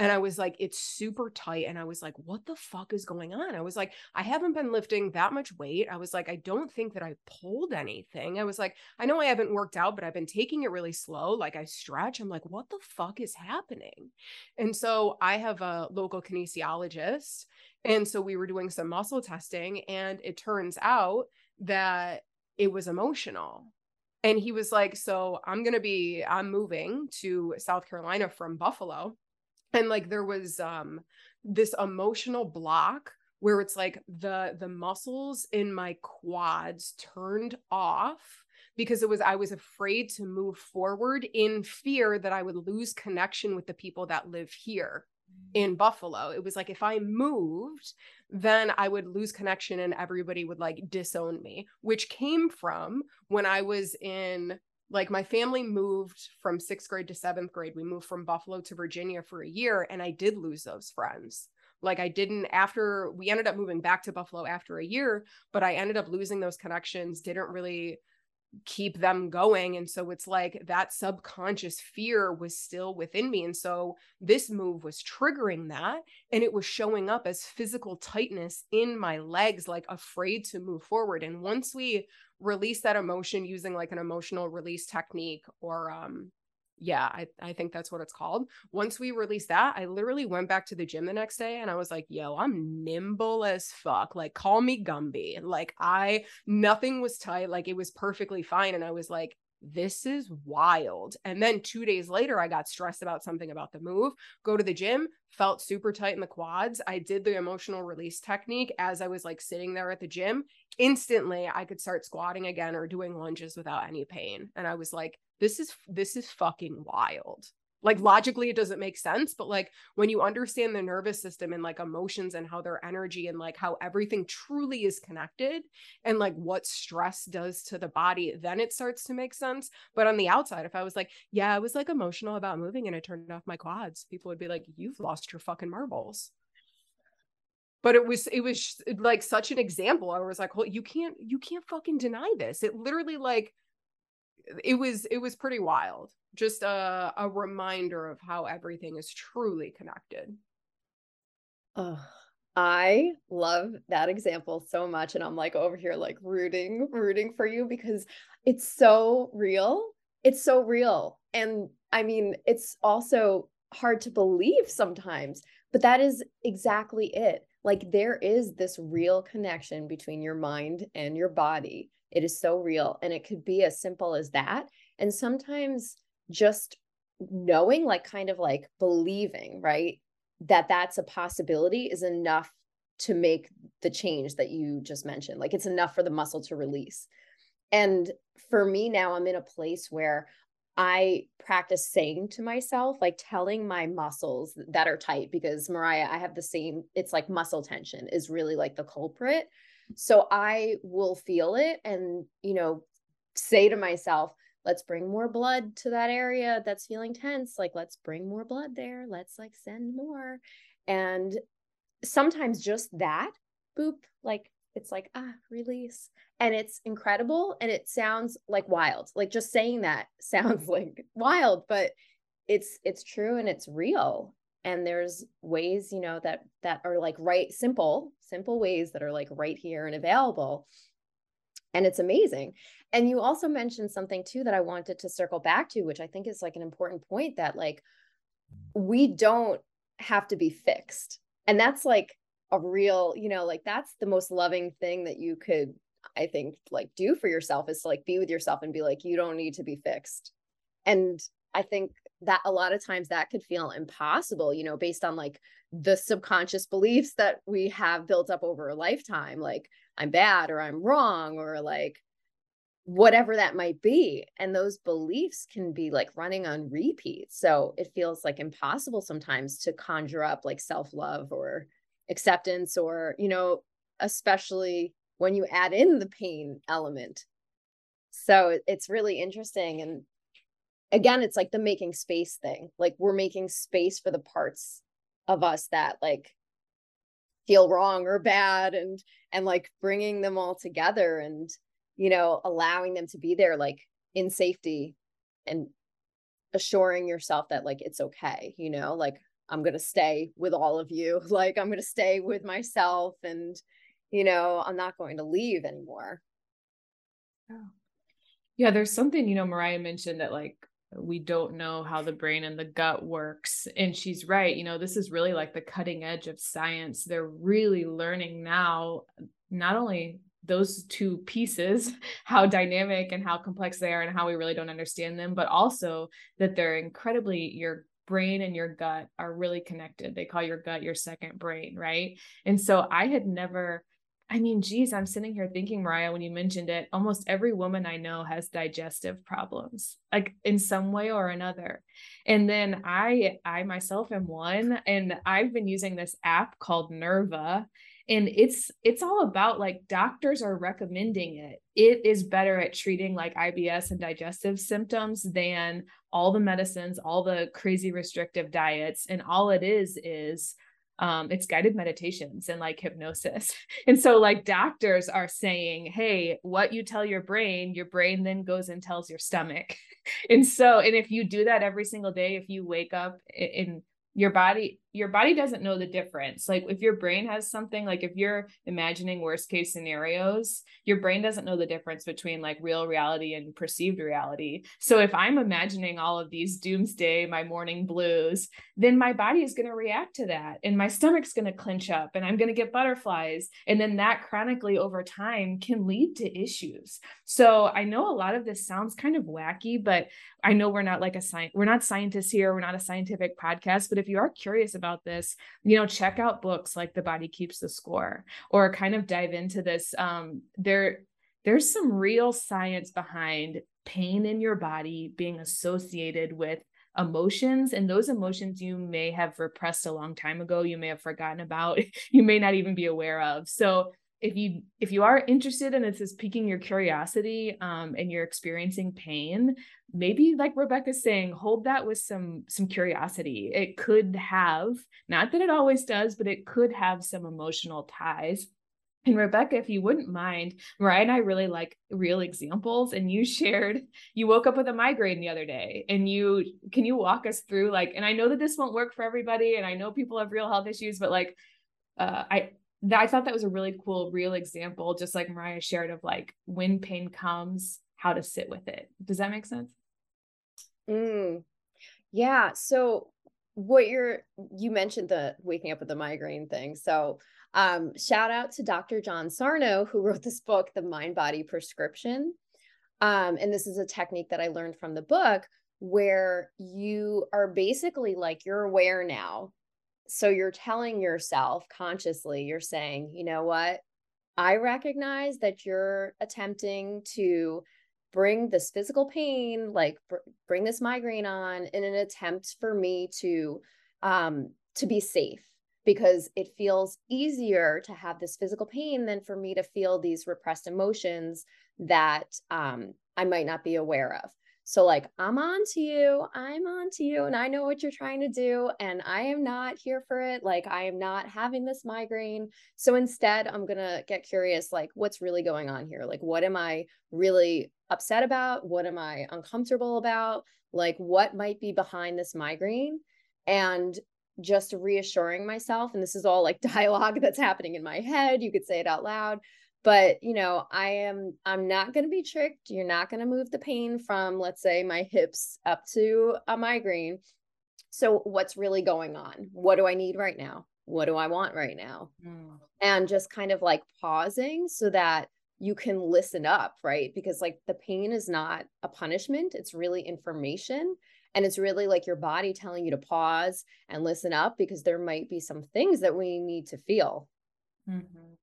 and I was like, it's super tight. And I was like, what the fuck is going on? I was like, I haven't been lifting that much weight. I was like, I don't think that I pulled anything. I was like, I know I haven't worked out, but I've been taking it really slow. Like I stretch. I'm like, what the fuck is happening? And so I have a local kinesiologist. And so we were doing some muscle testing, and it turns out that it was emotional. And he was like, So I'm going to be, I'm moving to South Carolina from Buffalo. And like there was um this emotional block where it's like the the muscles in my quads turned off because it was I was afraid to move forward in fear that I would lose connection with the people that live here in Buffalo. It was like if I moved, then I would lose connection and everybody would like disown me, which came from when I was in like my family moved from sixth grade to seventh grade. We moved from Buffalo to Virginia for a year, and I did lose those friends. Like I didn't after we ended up moving back to Buffalo after a year, but I ended up losing those connections, didn't really keep them going. And so it's like that subconscious fear was still within me. And so this move was triggering that. And it was showing up as physical tightness in my legs, like afraid to move forward. And once we release that emotion using like an emotional release technique or um yeah, I, I think that's what it's called. Once we released that, I literally went back to the gym the next day and I was like, yo, I'm nimble as fuck. Like, call me Gumby. Like, I, nothing was tight. Like, it was perfectly fine. And I was like, this is wild. And then two days later, I got stressed about something about the move, go to the gym, felt super tight in the quads. I did the emotional release technique as I was like sitting there at the gym. Instantly, I could start squatting again or doing lunges without any pain. And I was like, this is, this is fucking wild like logically it doesn't make sense but like when you understand the nervous system and like emotions and how their energy and like how everything truly is connected and like what stress does to the body then it starts to make sense. But on the outside if i was like yeah i was like emotional about moving and i turned off my quads people would be like you've lost your fucking marbles. But it was it was like such an example. I was like well you can't you can't fucking deny this. It literally like it was it was pretty wild just a, a reminder of how everything is truly connected. Oh, I love that example so much. And I'm like over here, like rooting, rooting for you because it's so real. It's so real. And I mean, it's also hard to believe sometimes, but that is exactly it. Like there is this real connection between your mind and your body. It is so real. And it could be as simple as that. And sometimes just knowing like kind of like believing right that that's a possibility is enough to make the change that you just mentioned like it's enough for the muscle to release and for me now i'm in a place where i practice saying to myself like telling my muscles that are tight because mariah i have the same it's like muscle tension is really like the culprit so i will feel it and you know say to myself let's bring more blood to that area that's feeling tense. Like let's bring more blood there. Let's like send more. And sometimes just that boop like it's like ah release. And it's incredible and it sounds like wild. Like just saying that sounds like wild but it's it's true and it's real and there's ways you know that that are like right simple simple ways that are like right here and available. And it's amazing. And you also mentioned something too that i wanted to circle back to which i think is like an important point that like we don't have to be fixed. And that's like a real you know like that's the most loving thing that you could i think like do for yourself is to like be with yourself and be like you don't need to be fixed. And i think that a lot of times that could feel impossible you know based on like the subconscious beliefs that we have built up over a lifetime like i'm bad or i'm wrong or like whatever that might be and those beliefs can be like running on repeat so it feels like impossible sometimes to conjure up like self-love or acceptance or you know especially when you add in the pain element. So it's really interesting and again it's like the making space thing like we're making space for the parts of us that like feel wrong or bad and and like bringing them all together and you know allowing them to be there like in safety and assuring yourself that like it's okay you know like i'm going to stay with all of you like i'm going to stay with myself and you know i'm not going to leave anymore. Yeah there's something you know mariah mentioned that like we don't know how the brain and the gut works and she's right you know this is really like the cutting edge of science. They're really learning now not only those two pieces how dynamic and how complex they are and how we really don't understand them but also that they're incredibly your brain and your gut are really connected. They call your gut your second brain right? And so i had never I mean, geez, I'm sitting here thinking, Mariah, when you mentioned it, almost every woman I know has digestive problems, like in some way or another. And then I, I myself am one, and I've been using this app called Nerva, and it's it's all about like doctors are recommending it. It is better at treating like IBS and digestive symptoms than all the medicines, all the crazy restrictive diets, and all it is is um, it's guided meditations and like hypnosis. And so, like, doctors are saying, hey, what you tell your brain, your brain then goes and tells your stomach. and so, and if you do that every single day, if you wake up in your body your body doesn't know the difference. Like if your brain has something like if you're imagining worst case scenarios your brain doesn't know the difference between like real reality and perceived reality. So if i'm imagining all of these doomsday my morning blues then my body is going to react to that and my stomach's going to clench up and i'm going to get butterflies and then that chronically over time can lead to issues. So i know a lot of this sounds kind of wacky but I know we're not like a science, we're not scientists here, we're not a scientific podcast, but if you are curious about this, you know, check out books like The Body Keeps the Score or kind of dive into this. Um, there, there's some real science behind pain in your body being associated with emotions and those emotions you may have repressed a long time ago you may have forgotten about you may not even be aware of so if you if you are interested and it's just piquing your curiosity um, and you're experiencing pain maybe like rebecca's saying hold that with some some curiosity it could have not that it always does but it could have some emotional ties and Rebecca, if you wouldn't mind, Mariah and I really like real examples. And you shared you woke up with a migraine the other day. And you can you walk us through like, and I know that this won't work for everybody, and I know people have real health issues, but like uh, I I thought that was a really cool, real example, just like Mariah shared of like when pain comes, how to sit with it. Does that make sense? Mm, yeah. So what you're you mentioned the waking up with the migraine thing. So um, shout out to Dr. John Sarno who wrote this book, The Mind Body Prescription. Um, and this is a technique that I learned from the book where you are basically like you're aware now so you're telling yourself consciously, you're saying, you know what? I recognize that you're attempting to bring this physical pain, like br- bring this migraine on in an attempt for me to um to be safe because it feels easier to have this physical pain than for me to feel these repressed emotions that um I might not be aware of. So, like, I'm on to you. I'm on to you. And I know what you're trying to do. And I am not here for it. Like, I am not having this migraine. So, instead, I'm going to get curious like, what's really going on here? Like, what am I really upset about? What am I uncomfortable about? Like, what might be behind this migraine? And just reassuring myself. And this is all like dialogue that's happening in my head. You could say it out loud but you know i am i'm not going to be tricked you're not going to move the pain from let's say my hips up to a migraine. So what's really going on? What do i need right now? What do i want right now? Mm. and just kind of like pausing so that you can listen up right? Because like the pain is not a punishment it's really information and it's really like your body telling you to pause and listen up because there might be some things that we need to feel. Mm-hmm.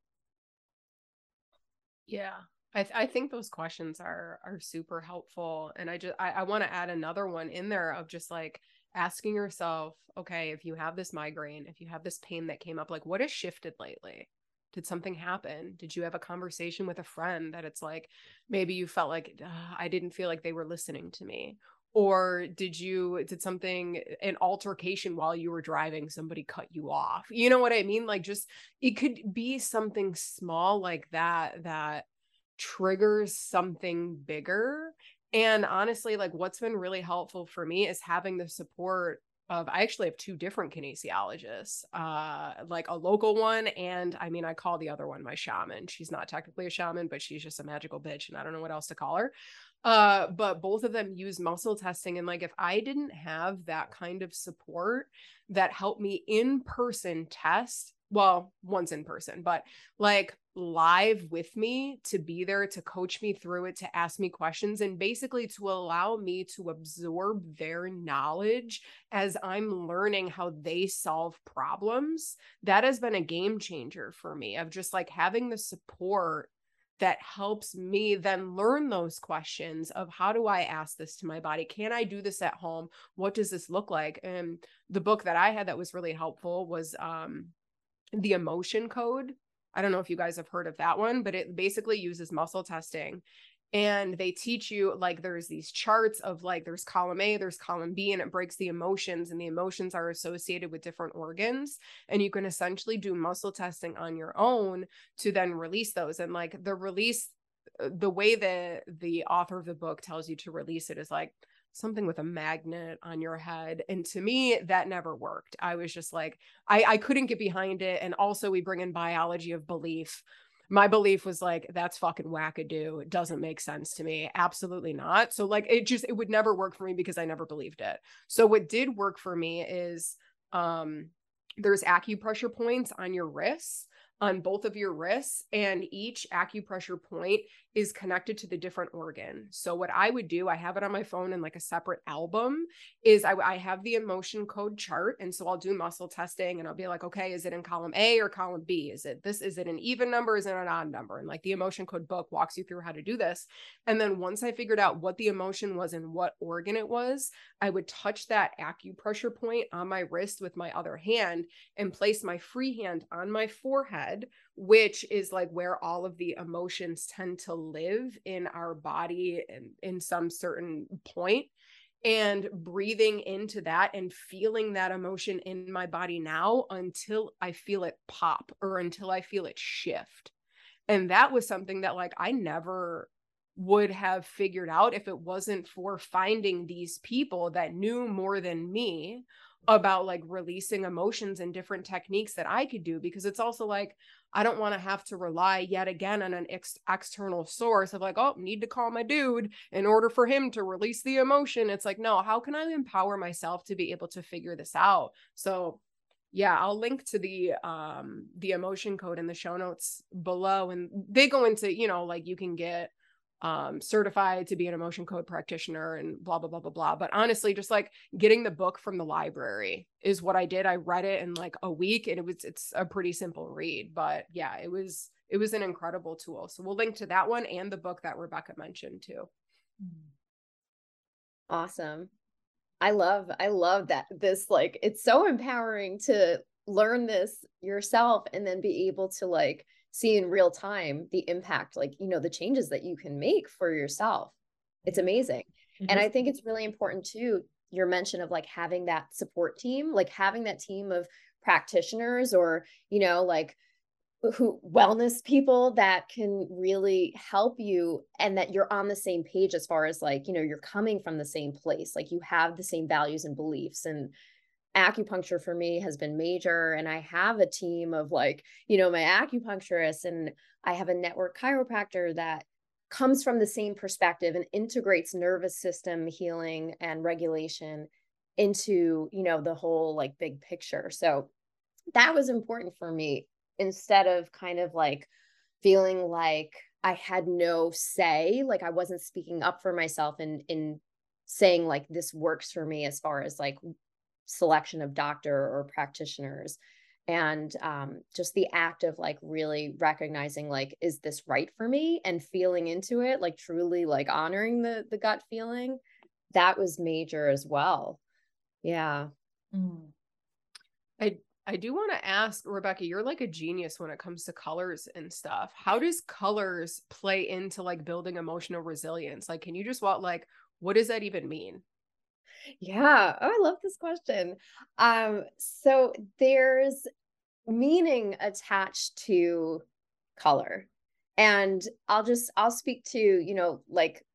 Yeah. I, th- I think those questions are are super helpful and i just i, I want to add another one in there of just like asking yourself okay if you have this migraine if you have this pain that came up like what has shifted lately did something happen did you have a conversation with a friend that it's like maybe you felt like i didn't feel like they were listening to me or did you did something an altercation while you were driving somebody cut you off? You know what i mean? Like just it could be something small like that that triggers something bigger. And honestly like what's been really helpful for me is having the support of I actually have two different kinesiologists, uh, like a local one, and I mean I call the other one my shaman. She's not technically a shaman, but she's just a magical bitch, and I don't know what else to call her. Uh, but both of them use muscle testing, and like if I didn't have that kind of support that helped me in person test well, once in person, but like live with me to be there to coach me through it, to ask me questions, and basically to allow me to absorb their knowledge as I'm learning how they solve problems. That has been a game changer for me of just like having the support that helps me then learn those questions of how do I ask this to my body? Can I do this at home? What does this look like? And the book that I had that was really helpful was um the emotion code. I don't know if you guys have heard of that one, but it basically uses muscle testing. And they teach you like there's these charts of like there's column A, there's column B, and it breaks the emotions, and the emotions are associated with different organs. And you can essentially do muscle testing on your own to then release those. And like the release, uh, the way that the author of the book tells you to release it is like, something with a magnet on your head. And to me, that never worked. I was just like, I, I couldn't get behind it. And also, we bring in biology of belief. My belief was like, that's fucking wackadoo. It doesn't make sense to me. Absolutely not. So, like, it just, it would never work for me because I never believed it. So, what did work for me is, um, there's acupressure points on your wrists on both of your wrists and each acupressure point is connected to the different organ. So what I would do, I have it on my phone in like a separate album, is I, I have the emotion code chart. And so I'll do muscle testing and I'll be like, okay, is it in column A or column B? Is it this? Is it an even number? Is it an odd number? And like the emotion code book walks you through how to do this. And then once I figured out what the emotion was and what organ it was, I would touch that acupressure point on my wrist with my other hand and place my free hand on my forehead which is like where all of the emotions tend to live in our body and in some certain point and breathing into that and feeling that emotion in my body now until I feel it pop or until I feel it shift. And that was something that like I never would have figured out if it wasn't for finding these people that knew more than me about like releasing emotions and different techniques that I could do because it's also like I don't want to have to rely yet again on an ex- external source of like, oh, need to call my dude in order for him to release the emotion. It's like, no, how can I empower myself to be able to figure this out? So yeah, I'll link to the um the emotion code in the show notes below and they go into, you know, like you can get um, certified to be an emotion code practitioner and blah blah blah blah blah. But honestly, just like getting the book from the library is what I did. I read it in like a week, and it was it's a pretty simple read. But yeah, it was it was an incredible tool. So we'll link to that one and the book that Rebecca mentioned too. Awesome. I love I love that this like it's so empowering to learn this yourself and then be able to like see in real time the impact like you know the changes that you can make for yourself. It's amazing. Mm-hmm. and i think it's really important too your mention of like having that support team like having that team of practitioners or you know like who wellness people that can really help you and that you're on the same page as far as like you know you're coming from the same place like you have the same values and beliefs and acupuncture for me has been major and i have a team of like you know my acupuncturist and i have a network chiropractor that comes from the same perspective and integrates nervous system healing and regulation into you know the whole like big picture. So that was important for me instead of kind of like feeling like i had no say like i wasn't speaking up for myself and in, in saying like this works for me as far as like selection of doctor or practitioners and um, just the act of like really recognizing like is this right for me and feeling into it like truly like honoring the the gut feeling that was major as well. Yeah. Mm. i i do want to ask rebecca you're like a genius when it comes to colors and stuff. How does colors play into like building emotional resilience? Like can you just walk like what does that even mean Yeah. Oh, I love this question. Um, so there's meaning attached to color. And I'll just I'll speak to, you know, like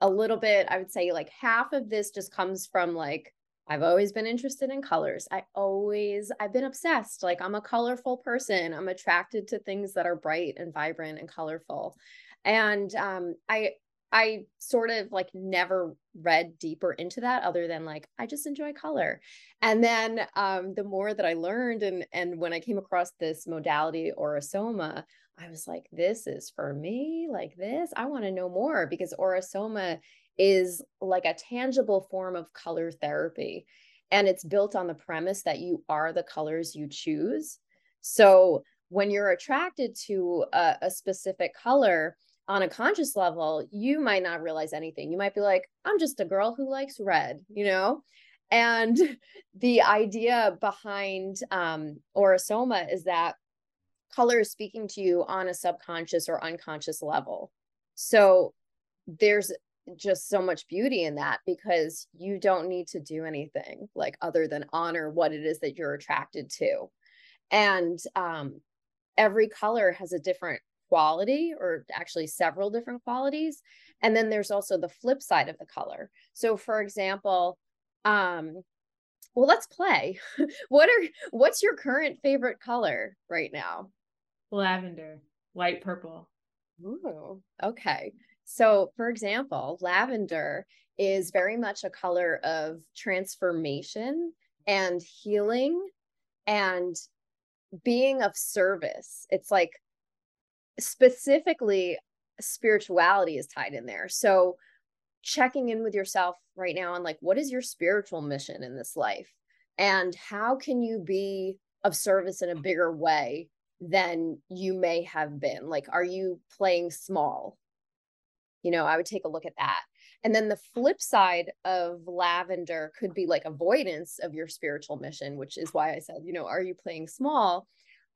a little bit, I would say like half of this just comes from like I've always been interested in colors. I always I've been obsessed. Like I'm a colorful person. I'm attracted to things that are bright and vibrant and colorful. And um I I sort of like never read deeper into that other than like I just enjoy color. And then um the more that I learned and and when I came across this modality Aura-Soma, I was like this is for me, like this. I want to know more because Aura-Soma is like a tangible form of color therapy and it's built on the premise that you are the colors you choose. So when you're attracted to a, a specific color, on a conscious level, you might not realize anything. You might be like, I'm just a girl who likes red, you know? And the idea behind um, Aura-Soma is that color is speaking to you on a subconscious or unconscious level. So there's just so much beauty in that because you don't need to do anything like other than honor what it is that you're attracted to. And um, every color has a different quality or actually several different qualities and then there's also the flip side of the color. So for example um well let's play. What are what's your current favorite color right now? Lavender light purple. Ooh, okay. So for example lavender is very much a color of transformation and healing and being of service. It's like specifically spirituality is tied in there. So checking in with yourself right now and like what is your spiritual mission in this life? And how can you be of service in a bigger way than you may have been? Like are you playing small? You know i would take a look at that. And then the flip side of lavender could be like avoidance of your spiritual mission which is why i said you know are you playing small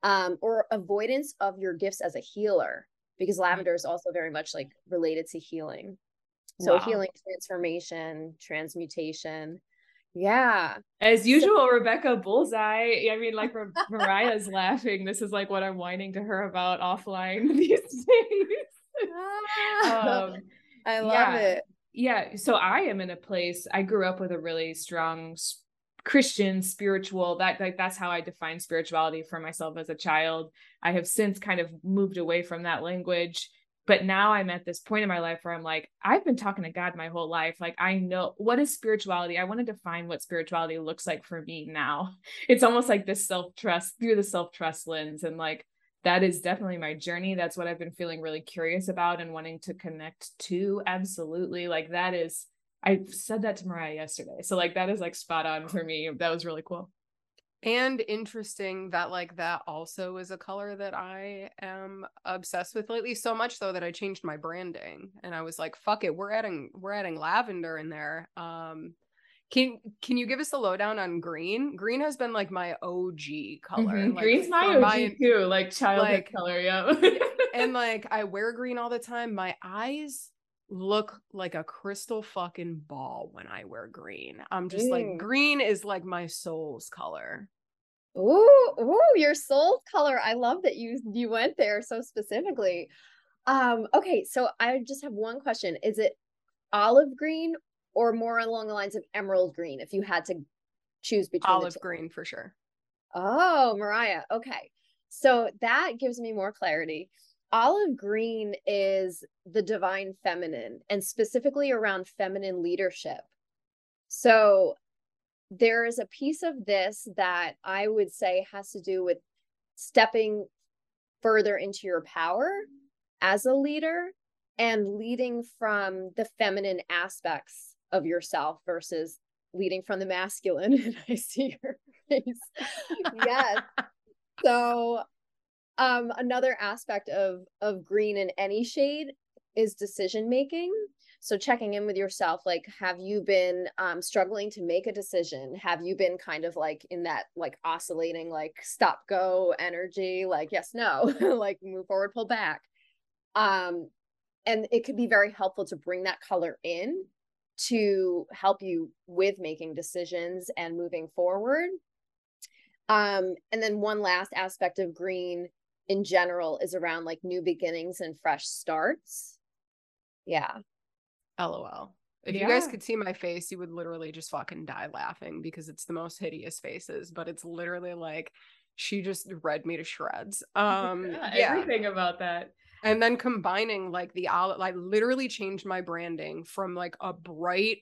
um, or avoidance of your gifts as a healer, because mm-hmm. lavender is also very much like related to healing. So wow. healing, transformation, transmutation. Yeah. As usual, so- Rebecca Bullseye. I mean, like Mariah's laughing. This is like what I'm whining to her about offline these days. um, I love yeah. it. Yeah. So I am in a place, I grew up with a really strong Christian, spiritual. That like that's how I define spirituality for myself as a child. I have since kind of moved away from that language. But now I'm at this point in my life where I'm like, I've been talking to God my whole life. Like, I know what is spirituality. I want to define what spirituality looks like for me now. It's almost like this self trust through the self trust lens. And like, that is definitely my journey. That's what I've been feeling really curious about and wanting to connect to. Absolutely. Like, that is I said that to Mariah yesterday. So like that is like spot on for me. That was really cool. And interesting that like that also is a color that I am obsessed with lately. So much so that I changed my branding and I was like, fuck it, we're adding we're adding lavender in there. Um can can you give us a lowdown on green? Green has been like my OG color. Mm-hmm. Like, Green's my OG my, too, like childhood like, color, yeah. and like I wear green all the time. My eyes look like a crystal fucking ball when I wear green. I'm just like green is like my soul's color. Ooh, ooh, your soul's color. I love that you you went there so specifically. Um, okay, so I just have one question. Is it olive green or more along the lines of emerald green if you had to choose between olive green for sure. Oh, Mariah. Okay. So that gives me more clarity olive green is the divine feminine and specifically around feminine leadership. So there is a piece of this that I would say has to do with stepping further into your power as a leader and leading from the feminine aspects of yourself versus leading from the masculine. And I see your face. yes. So um, another aspect of of green in any shade is decision making. So checking in with yourself, like, have you been um, struggling to make a decision? Have you been kind of like in that like oscillating, like stop go energy, like yes, no, like move forward, pull back. Um, and it could be very helpful to bring that color in to help you with making decisions and moving forward. Um, and then one last aspect of green in general is around like new beginnings and fresh starts. Yeah. LOL. If yeah. you guys could see my face, you would literally just fucking die laughing because it's the most hideous faces, but it's literally like she just read me to shreds. Um yeah, yeah. everything about that. And then combining like the olive, I literally changed my branding from like a bright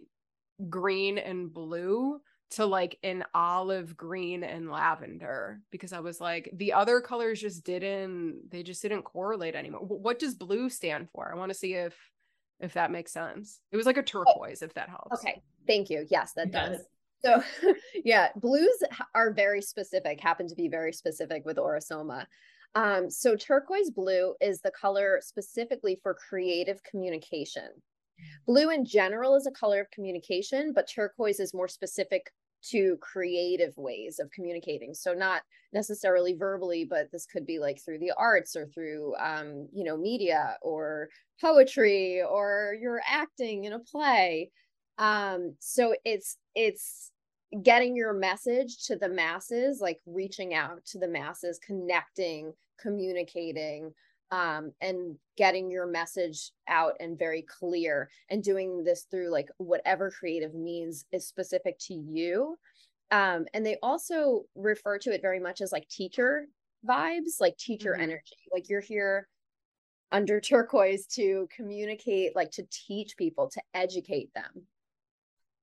green and blue to like an olive green and lavender because I was like the other colors just didn't they just didn't correlate anymore. What does blue stand for? I want to see if if that makes sense. It was like a oh, turquoise if that helps. Okay. Thank you. Yes, that does. So, yeah, blues are very specific, happen to be very specific with Aura-Soma. Um, so turquoise blue is the color specifically for creative communication. Blue in general is a color of communication, but turquoise is more specific to creative ways of communicating. So not necessarily verbally, but this could be like through the arts or through um, you know, media or poetry or you're acting in a play. Um, so it's it's getting your message to the masses, like reaching out to the masses, connecting, communicating, um, and getting your message out and very clear and doing this through like whatever creative means is specific to you. Um, and they also refer to it very much as like teacher vibes like teacher mm-hmm. energy. Like you're here under turquoise to communicate like to teach people to educate them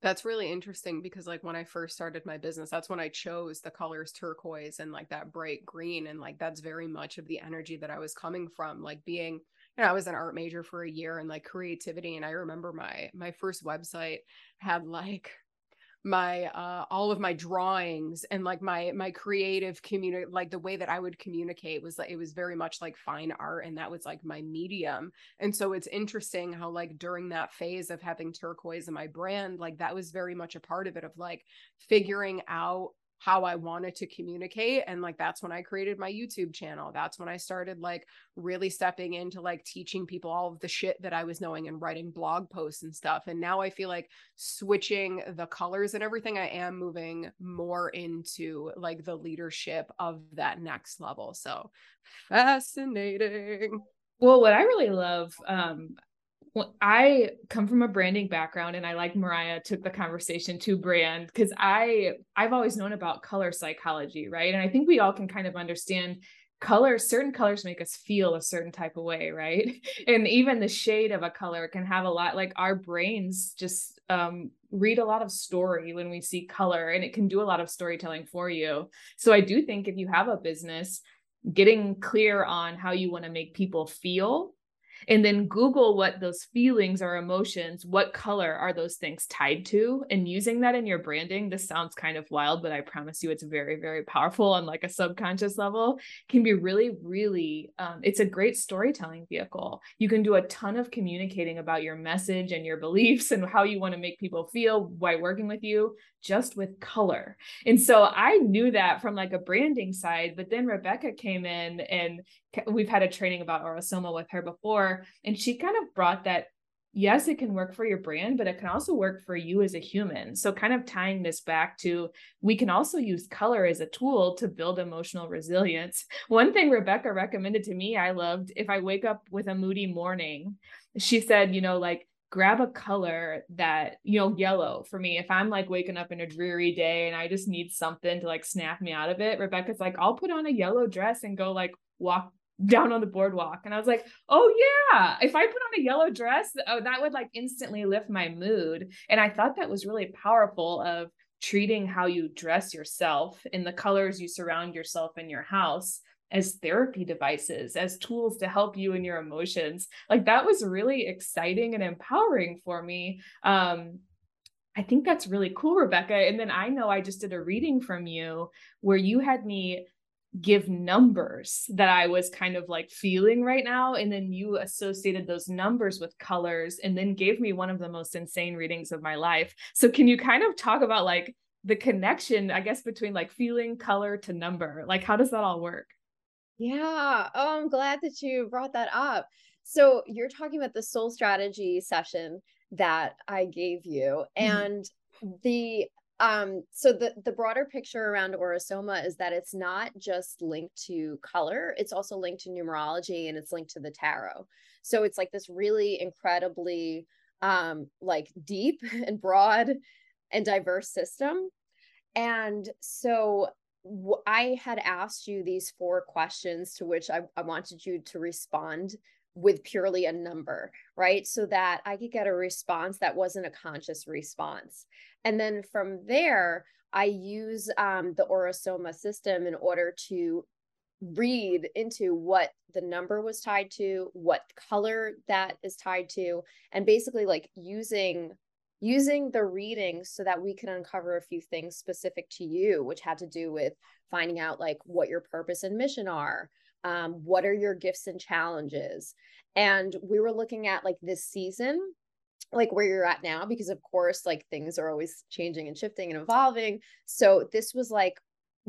that's really interesting because like when I first started my business, that's when I chose the colors turquoise and like that bright green. And like that's very much of the energy that I was coming from, like being you know, I was an art major for a year and like creativity. And I remember my my first website had like my uh all of my drawings and like my my creative community like the way that i would communicate was like it was very much like fine art and that was like my medium. And so it's interesting how like during that phase of having turquoise in my brand like that was very much a part of it of like figuring out how I wanted to communicate. And like, that's when I created my YouTube channel. That's when I started like really stepping into like teaching people all of the shit that I was knowing and writing blog posts and stuff. And now I feel like switching the colors and everything, I am moving more into like the leadership of that next level. So fascinating. Well, what I really love, um, well, I come from a branding background and I like Mariah took the conversation to brand because I I've always known about color psychology, right? And I think we all can kind of understand colors certain colors make us feel a certain type of way right and even the shade of a color can have a lot like our brains just um, read a lot of story when we see color and it can do a lot of storytelling for you so i do think if you have a business getting clear on how you want to make people feel and then google what those feelings or emotions what color are those things tied to? And using that in your branding this sounds kind of wild but i promise you it's very very powerful on like a subconscious level can be really really um, it's a great storytelling vehicle. You can do a ton of communicating about your message and your beliefs and how you want to make people feel by working with you just with color. And so i knew that from like a branding side but then rebecca came in and we've had a training about Aura-Soma with her before, and she kind of brought that. Yes, it can work for your brand, but it can also work for you as a human. So, kind of tying this back to we can also use color as a tool to build emotional resilience. One thing Rebecca recommended to me, I loved if I wake up with a moody morning, she said, you know, like grab a color that you know yellow for me if i'm like waking up in a dreary day and i just need something to like snap me out of it rebecca's like i'll put on a yellow dress and go like walk down on the boardwalk. And i was like oh yeah if i put on a yellow dress oh, that would like instantly lift my mood. And i thought that was really powerful of treating how you dress yourself in the colors you surround yourself in your house as therapy devices as tools to help you in your emotions. Like that was really exciting and empowering for me. Um I think that's really cool, Rebecca. And then I know I just did a reading from you where you had me give numbers that I was kind of like feeling right now. And then you associated those numbers with colors and then gave me one of the most insane readings of my life. So, can you kind of talk about like the connection, I guess, between like feeling, color to number? Like, how does that all work? Yeah. Oh, I'm glad that you brought that up. So, you're talking about the soul strategy session that I gave you. Mm-hmm. And the um so the the broader picture around Aura-Soma is that it's not just linked to color, it's also linked to numerology and it's linked to the tarot. So it's like this really incredibly um like deep and broad and diverse system. And so I had asked you these four questions to which I, I wanted you to respond with purely a number, right? So that I could get a response that wasn't a conscious response. And then from there, I use um, the Aura-Soma system in order to read into what the number was tied to, what color that is tied to, and basically like using using the reading so that we can uncover a few things specific to you, which had to do with finding out like what your purpose and mission are, um, what are your gifts and challenges, and we were looking at like this season like where you're at now because of course like things are always changing and shifting and evolving. So this was like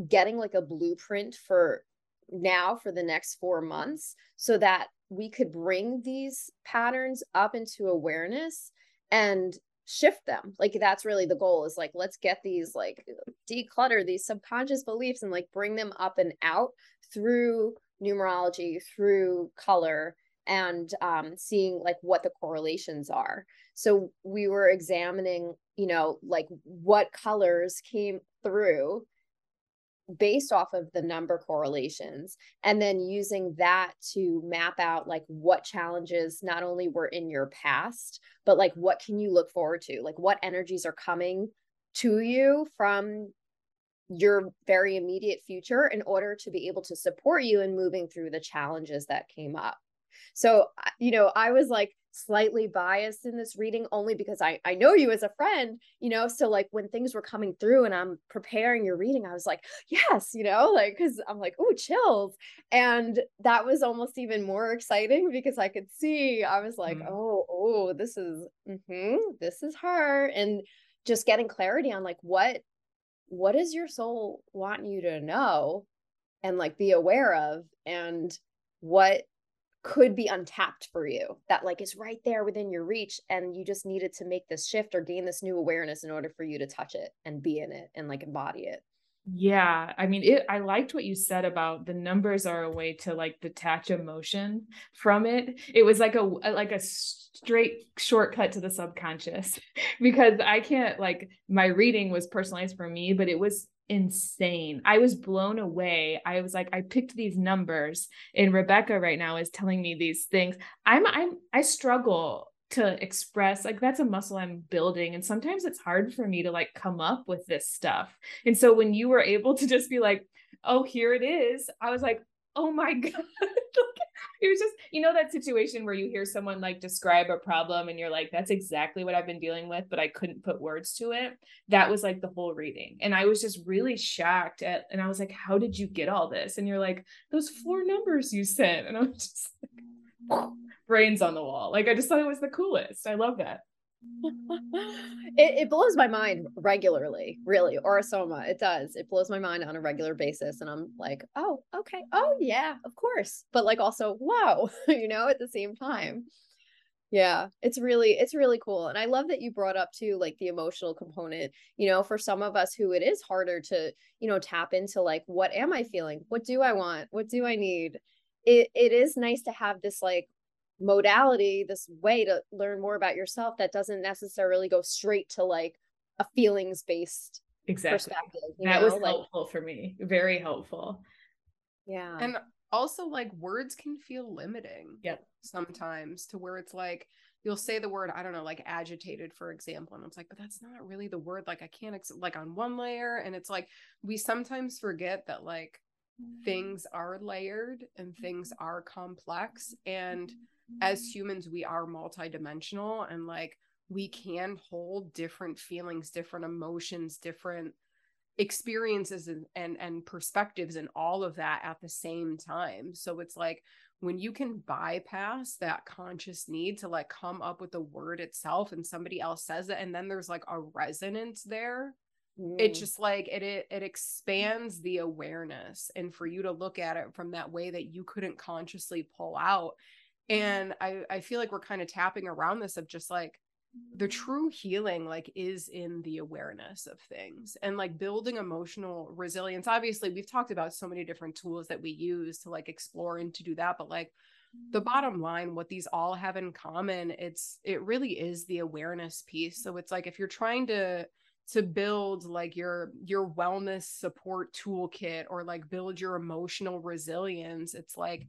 getting like a blueprint for now for the next 4 months so that we could bring these patterns up into awareness and shift them. Like that's really the goal is like let's get these like declutter these subconscious beliefs and like bring them up and out through numerology through color and um, seeing like what the correlations are. So we were examining, you know, like what colors came through based off of the number correlations and then using that to map out like what challenges not only were in your past but like what can you look forward to like what energies are coming to you from your very immediate future in order to be able to support you in moving through the challenges that came up so, you know, I was like slightly biased in this reading only because I, I know you as a friend, you know. So, like, when things were coming through and I'm preparing your reading, I was like, yes, you know, like, because I'm like, oh, chills. And that was almost even more exciting because I could see, I was like, mm. oh, oh, this is, mm-hmm, this is her. And just getting clarity on like what what does your soul want you to know and like be aware of and what could be untapped for you that like is right there within your reach and you just needed to make this shift or gain this new awareness in order for you to touch it and be in it and like embody it yeah i mean it i liked what you said about the numbers are a way to like detach emotion from it it was like a uh, like a straight shortcut to the subconscious because i can't like my reading was personalized for me but it was insane. I was blown away. I was like, I picked these numbers, and Rebecca right now is telling me these things. I'm I'm I struggle to express like that's a muscle I'm building and sometimes it's hard for me to like come up with this stuff. And so when you were able to just be like, "Oh, here it is." I was like, "Oh my god." it was just you know that situation where you hear someone like describe a problem and you're like that's exactly what i've been dealing with but i couldn't put words to it that was like the whole reading and i was just really shocked at and i was like how did you get all this and you're like those four numbers you sent and i was just like brains on the wall like i just thought it was the coolest i love that it, it blows my mind regularly, really. Aura-Soma, it does. It blows my mind on a regular basis. And I'm like, oh, okay. Oh, yeah, of course. But like also, wow, you know, at the same time. Yeah, it's really, it's really cool. And I love that you brought up too, like the emotional component, you know, for some of us who it is harder to, you know, tap into like, what am I feeling? What do I want? What do I need? It, it is nice to have this like modality, this way to learn more about yourself that doesn't necessarily go straight to like a feelings based exactly. perspective. that know? was like, helpful for me. Very helpful. Yeah. And also like words can feel limiting. Yep. Sometimes to where it's like you'll say the word I don't know like agitated for example and it's like but that's not really the word like I can't ex- like on one layer and it's like we sometimes forget that like Mm-hmm. things are layered and things mm-hmm. are complex and as mm-hmm. humans we are multidimensional and like we can hold different feelings different emotions different experiences and, and and perspectives and all of that at the same time. So it's like when you can bypass that conscious need to like come up with the word itself and somebody else says it and then there's like a resonance there mm. it just like it, it it expands the awareness and for you to look at it from that way that you couldn't consciously pull out. Mm-hmm. And i i feel like we're kind of tapping around this of just like the mm-hmm. true healing like is in the awareness of things and like building emotional resilience. Obviously we've talked about so many different tools that we use to like explore and to do that but like the mm-hmm. bottom line what these all have in common it's it really is the awareness piece. So it's like if you're trying to to build like your your wellness support toolkit or like build your emotional resilience it's like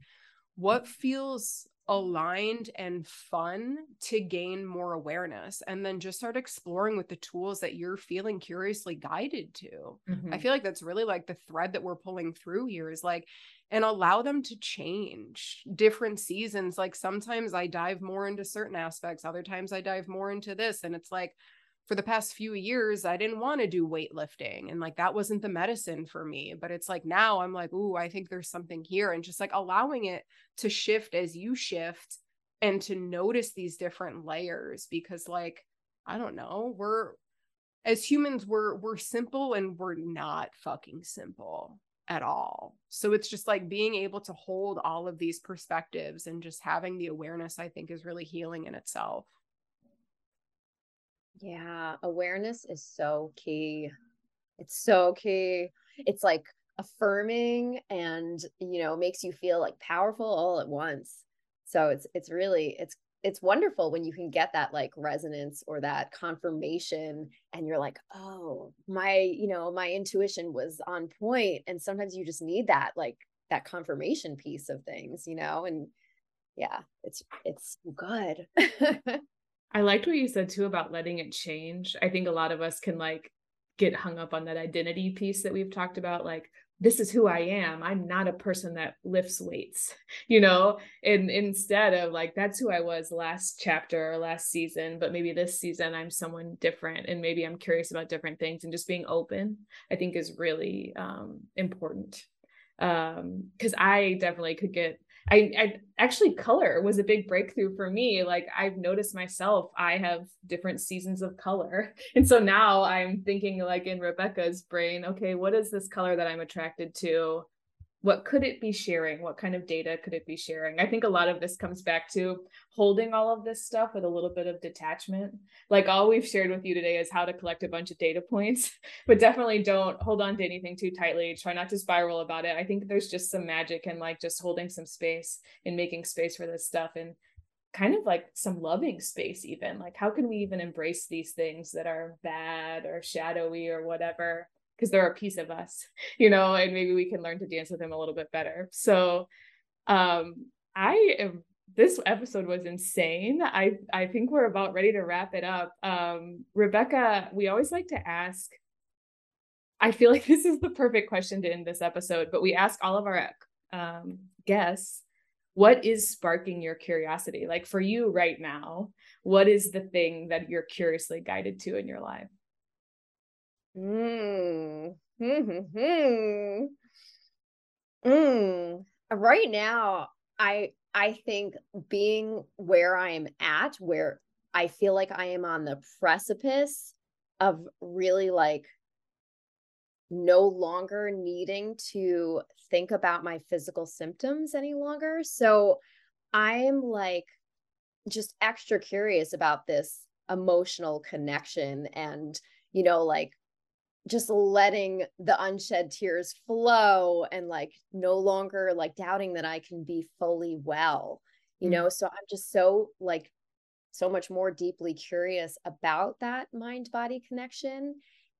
what feels aligned and fun to gain more awareness and then just start exploring with the tools that you're feeling curiously guided to. Mm-hmm. I feel like that's really like the thread that we're pulling through here is like and allow them to change different seasons like sometimes I dive more into certain aspects other times I dive more into this and it's like for the past few years I didn't want to do weightlifting and like that wasn't the medicine for me but it's like now I'm like ooh I think there's something here and just like allowing it to shift as you shift and to notice these different layers because like I don't know we're as humans we're we're simple and we're not fucking simple at all. So it's just like being able to hold all of these perspectives and just having the awareness I think is really healing in itself yeah, awareness is so key. It's so key. It's like affirming and, you know, makes you feel like powerful all at once. So it's it's really it's it's wonderful when you can get that like resonance or that confirmation and you're like, "Oh, my, you know, my intuition was on point." And sometimes you just need that like that confirmation piece of things, you know, and yeah, it's it's good. I liked what you said too about letting it change. I think a lot of us can like get hung up on that identity piece that we've talked about like this is who I am. I'm not a person that lifts weights, you know, and instead of like, that's who I was last chapter or last season, but maybe this season I'm someone different and maybe I'm curious about different things and just being open, I think is really um, important. Um, cause I definitely could get I, I actually color was a big breakthrough for me. Like I've noticed myself, I have different seasons of color. And so now I'm thinking like in Rebecca's brain, okay, what is this color that I'm attracted to? What could it be sharing? What kind of data could it be sharing? I think a lot of this comes back to holding all of this stuff with a little bit of detachment. Like all we've shared with you today is how to collect a bunch of data points but definitely don't hold on to anything too tightly. Try not to spiral about it. I think there's just some magic in like just holding some space and making space for this stuff and kind of like some loving space even. Like how can we even embrace these things that are bad or shadowy or whatever because they're a piece of us, you know, and maybe we can learn to dance with them a little bit better. So um I am this episode was insane. I I think we're about ready to wrap it up. Um Rebecca, we always like to ask I feel like this is the perfect question to end this episode, but we ask all of our um, guests, what is sparking your curiosity? Like for you right now, what is the thing that you're curiously guided to in your life? Mm. Mm-hmm. Mm. Right now, I I think being where I am at, where I feel like I am on the precipice of really like no longer needing to think about my physical symptoms any longer. So I'm like just extra curious about this emotional connection and, you know, like just letting the unshed tears flow and like no longer like doubting that I can be fully well, you mm-hmm. know? So I'm just so like so much more deeply curious about that mind body connection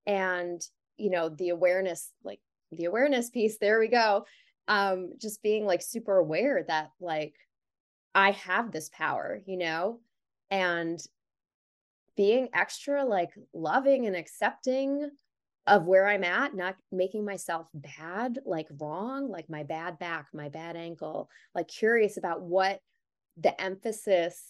and, you know, the awareness, like the awareness piece, there we go. Um, just being like super aware that like I have this power, you know, and being extra like loving and accepting of where I'm at, not making myself bad, like wrong, like my bad back, my bad ankle, like curious about what the emphasis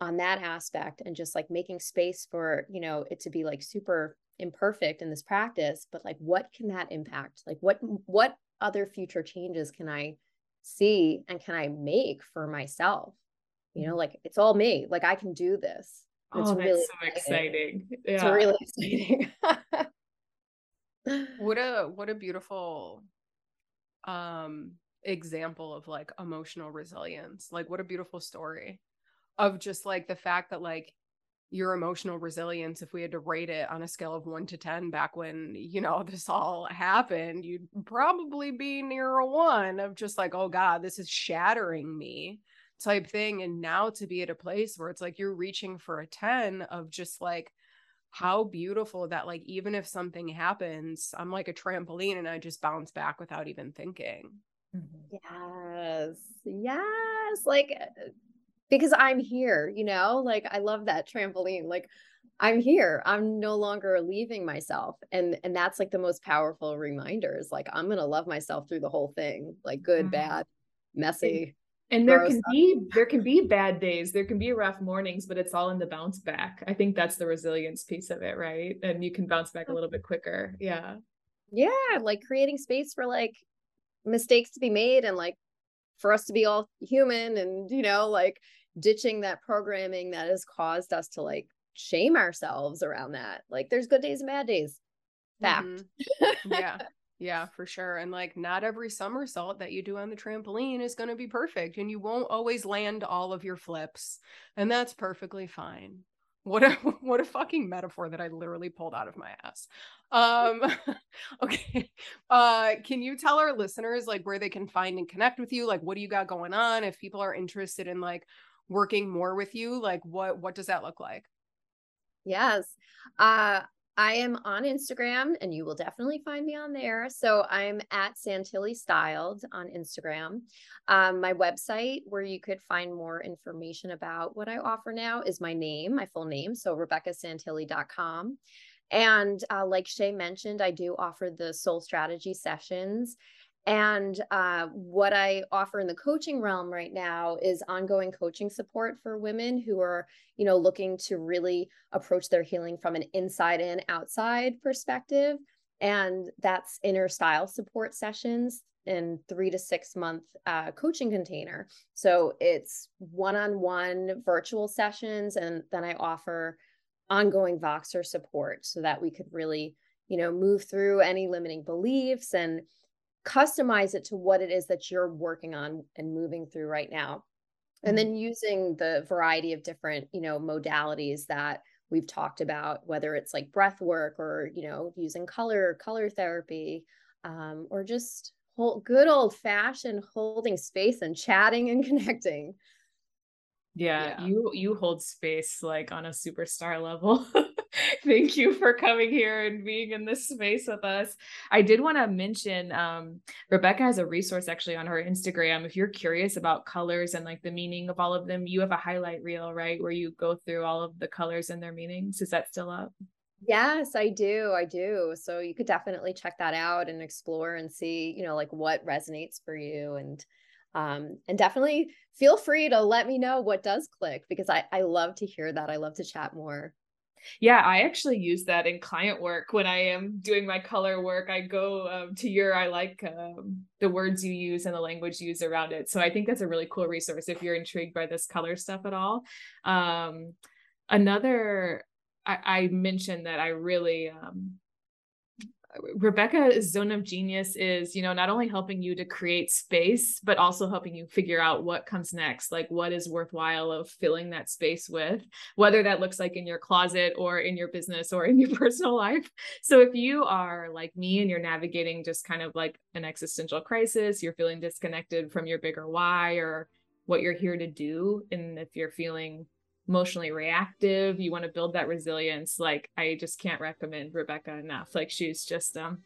on that aspect and just like making space for, you know, it to be like super imperfect in this practice, but like what can that impact? Like what what other future changes can I see and can I make for myself? You know, mm-hmm. like it's all me. Like I can do this. It's oh, that's really so exciting. exciting. Yeah. It's really exciting. What a what a beautiful um example of like emotional resilience. Like what a beautiful story of just like the fact that like your emotional resilience if we had to rate it on a scale of 1 to 10 back when you know this all happened you'd probably be near a 1 of just like oh god this is shattering me type thing and now to be at a place where it's like you're reaching for a 10 of just like how beautiful that like even if something happens i'm like a trampoline and i just bounce back without even thinking mm-hmm. yes yes like because I'm here, you know, like I love that trampoline. Like I'm here. I'm no longer leaving myself. And and that's like the most powerful reminders. Like I'm gonna love myself through the whole thing, like good, mm-hmm. bad, messy. And, there can be there can be bad days, there can be rough mornings, but it's all in the bounce back. I think that's the resilience piece of it, right? And you can bounce back a little bit quicker. Yeah. Yeah, like creating space for like mistakes to be made and like for us to be all human and you know like ditching that programming that has caused us to like shame ourselves around that like there's good days and bad days fact mm-hmm. yeah yeah for sure and like not every somersault that you do on the trampoline is going to be perfect and you won't always land all of your flips and that's perfectly fine what a what a fucking metaphor that I literally pulled out of my ass. Um okay. Uh can you tell our listeners like where they can find and connect with you? Like what do you got going on if people are interested in like working more with you? Like what what does that look like? Yes. Uh I am on Instagram and you will definitely find me on there. So I'm at Santilli Styled on Instagram. Um, my website, where you could find more information about what I offer now, is my name, my full name. So RebeccaSantilli.com. And uh, like Shay mentioned, I do offer the soul strategy sessions. And uh, what I offer in the coaching realm right now is ongoing coaching support for women who are, you know, looking to really approach their healing from an inside in, outside perspective. And that's inner style support sessions in three to six month uh, coaching container. So it's one on one virtual sessions. And then I offer ongoing Voxer support so that we could really, you know, move through any limiting beliefs and customize it to what it is that you're working on and moving through right now. And mm-hmm. then using the variety of different you know modalities that we've talked about whether it's like breath work or you know using color color therapy um, or just hold, good old fashioned holding space and chatting and connecting. Yeah, yeah, you you hold space like on a superstar level thank you for coming here and being in this space with us. I did want to mention um, Rebecca has a resource actually on her Instagram. If you're curious about colors and like the meaning of all of them, you have a highlight reel, right? Where you go through all of the colors and their meanings. Is that still up? Yes, I do. I do. So you could definitely check that out and explore and see, you know, like what resonates for you and um, and definitely feel free to let me know what does click because I, I love to hear that. I love to chat more. Yeah, I actually use that in client work when I am doing my color work. I go um, to your, I like um, the words you use and the language you use around it. So I think that's a really cool resource if you're intrigued by this color stuff at all. Um, another, I, I mentioned that I really um, Rebecca's zone of genius is, you know, not only helping you to create space, but also helping you figure out what comes next, like what is worthwhile of filling that space with, whether that looks like in your closet or in your business or in your personal life. So if you are like me and you're navigating just kind of like an existential crisis, you're feeling disconnected from your bigger why or what you're here to do, and if you're feeling emotionally reactive, you want to build that resilience, like I just can't recommend Rebecca enough. Like she's just um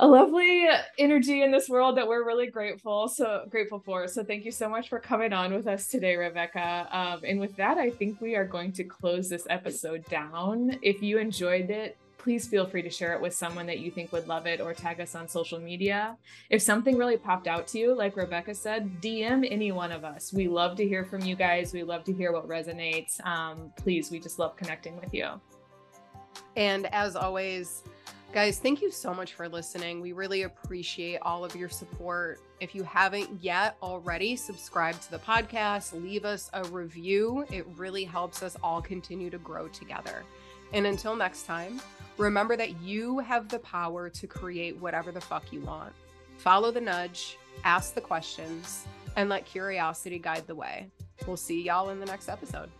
a lovely energy in this world that we're really grateful so grateful for. So thank you so much for coming on with us today rebecca. Um, and with that i think we are going to close this episode down. If you enjoyed it please feel free to share it with someone that you think would love it or tag us on social media. If something really popped out to you, like Rebecca said, DM any one of us. We love to hear from you guys. We love to hear what resonates. Um, please, we just love connecting with you. And as always, Guys, thank you so much for listening. We really appreciate all of your support. If you haven't yet already, subscribe to the podcast, leave us a review. It really helps us all continue to grow together. And until next time, Remember that you have the power to create whatever the fuck you want. Follow the nudge, ask the questions, and let curiosity guide the way. We'll see y'all in the next episode.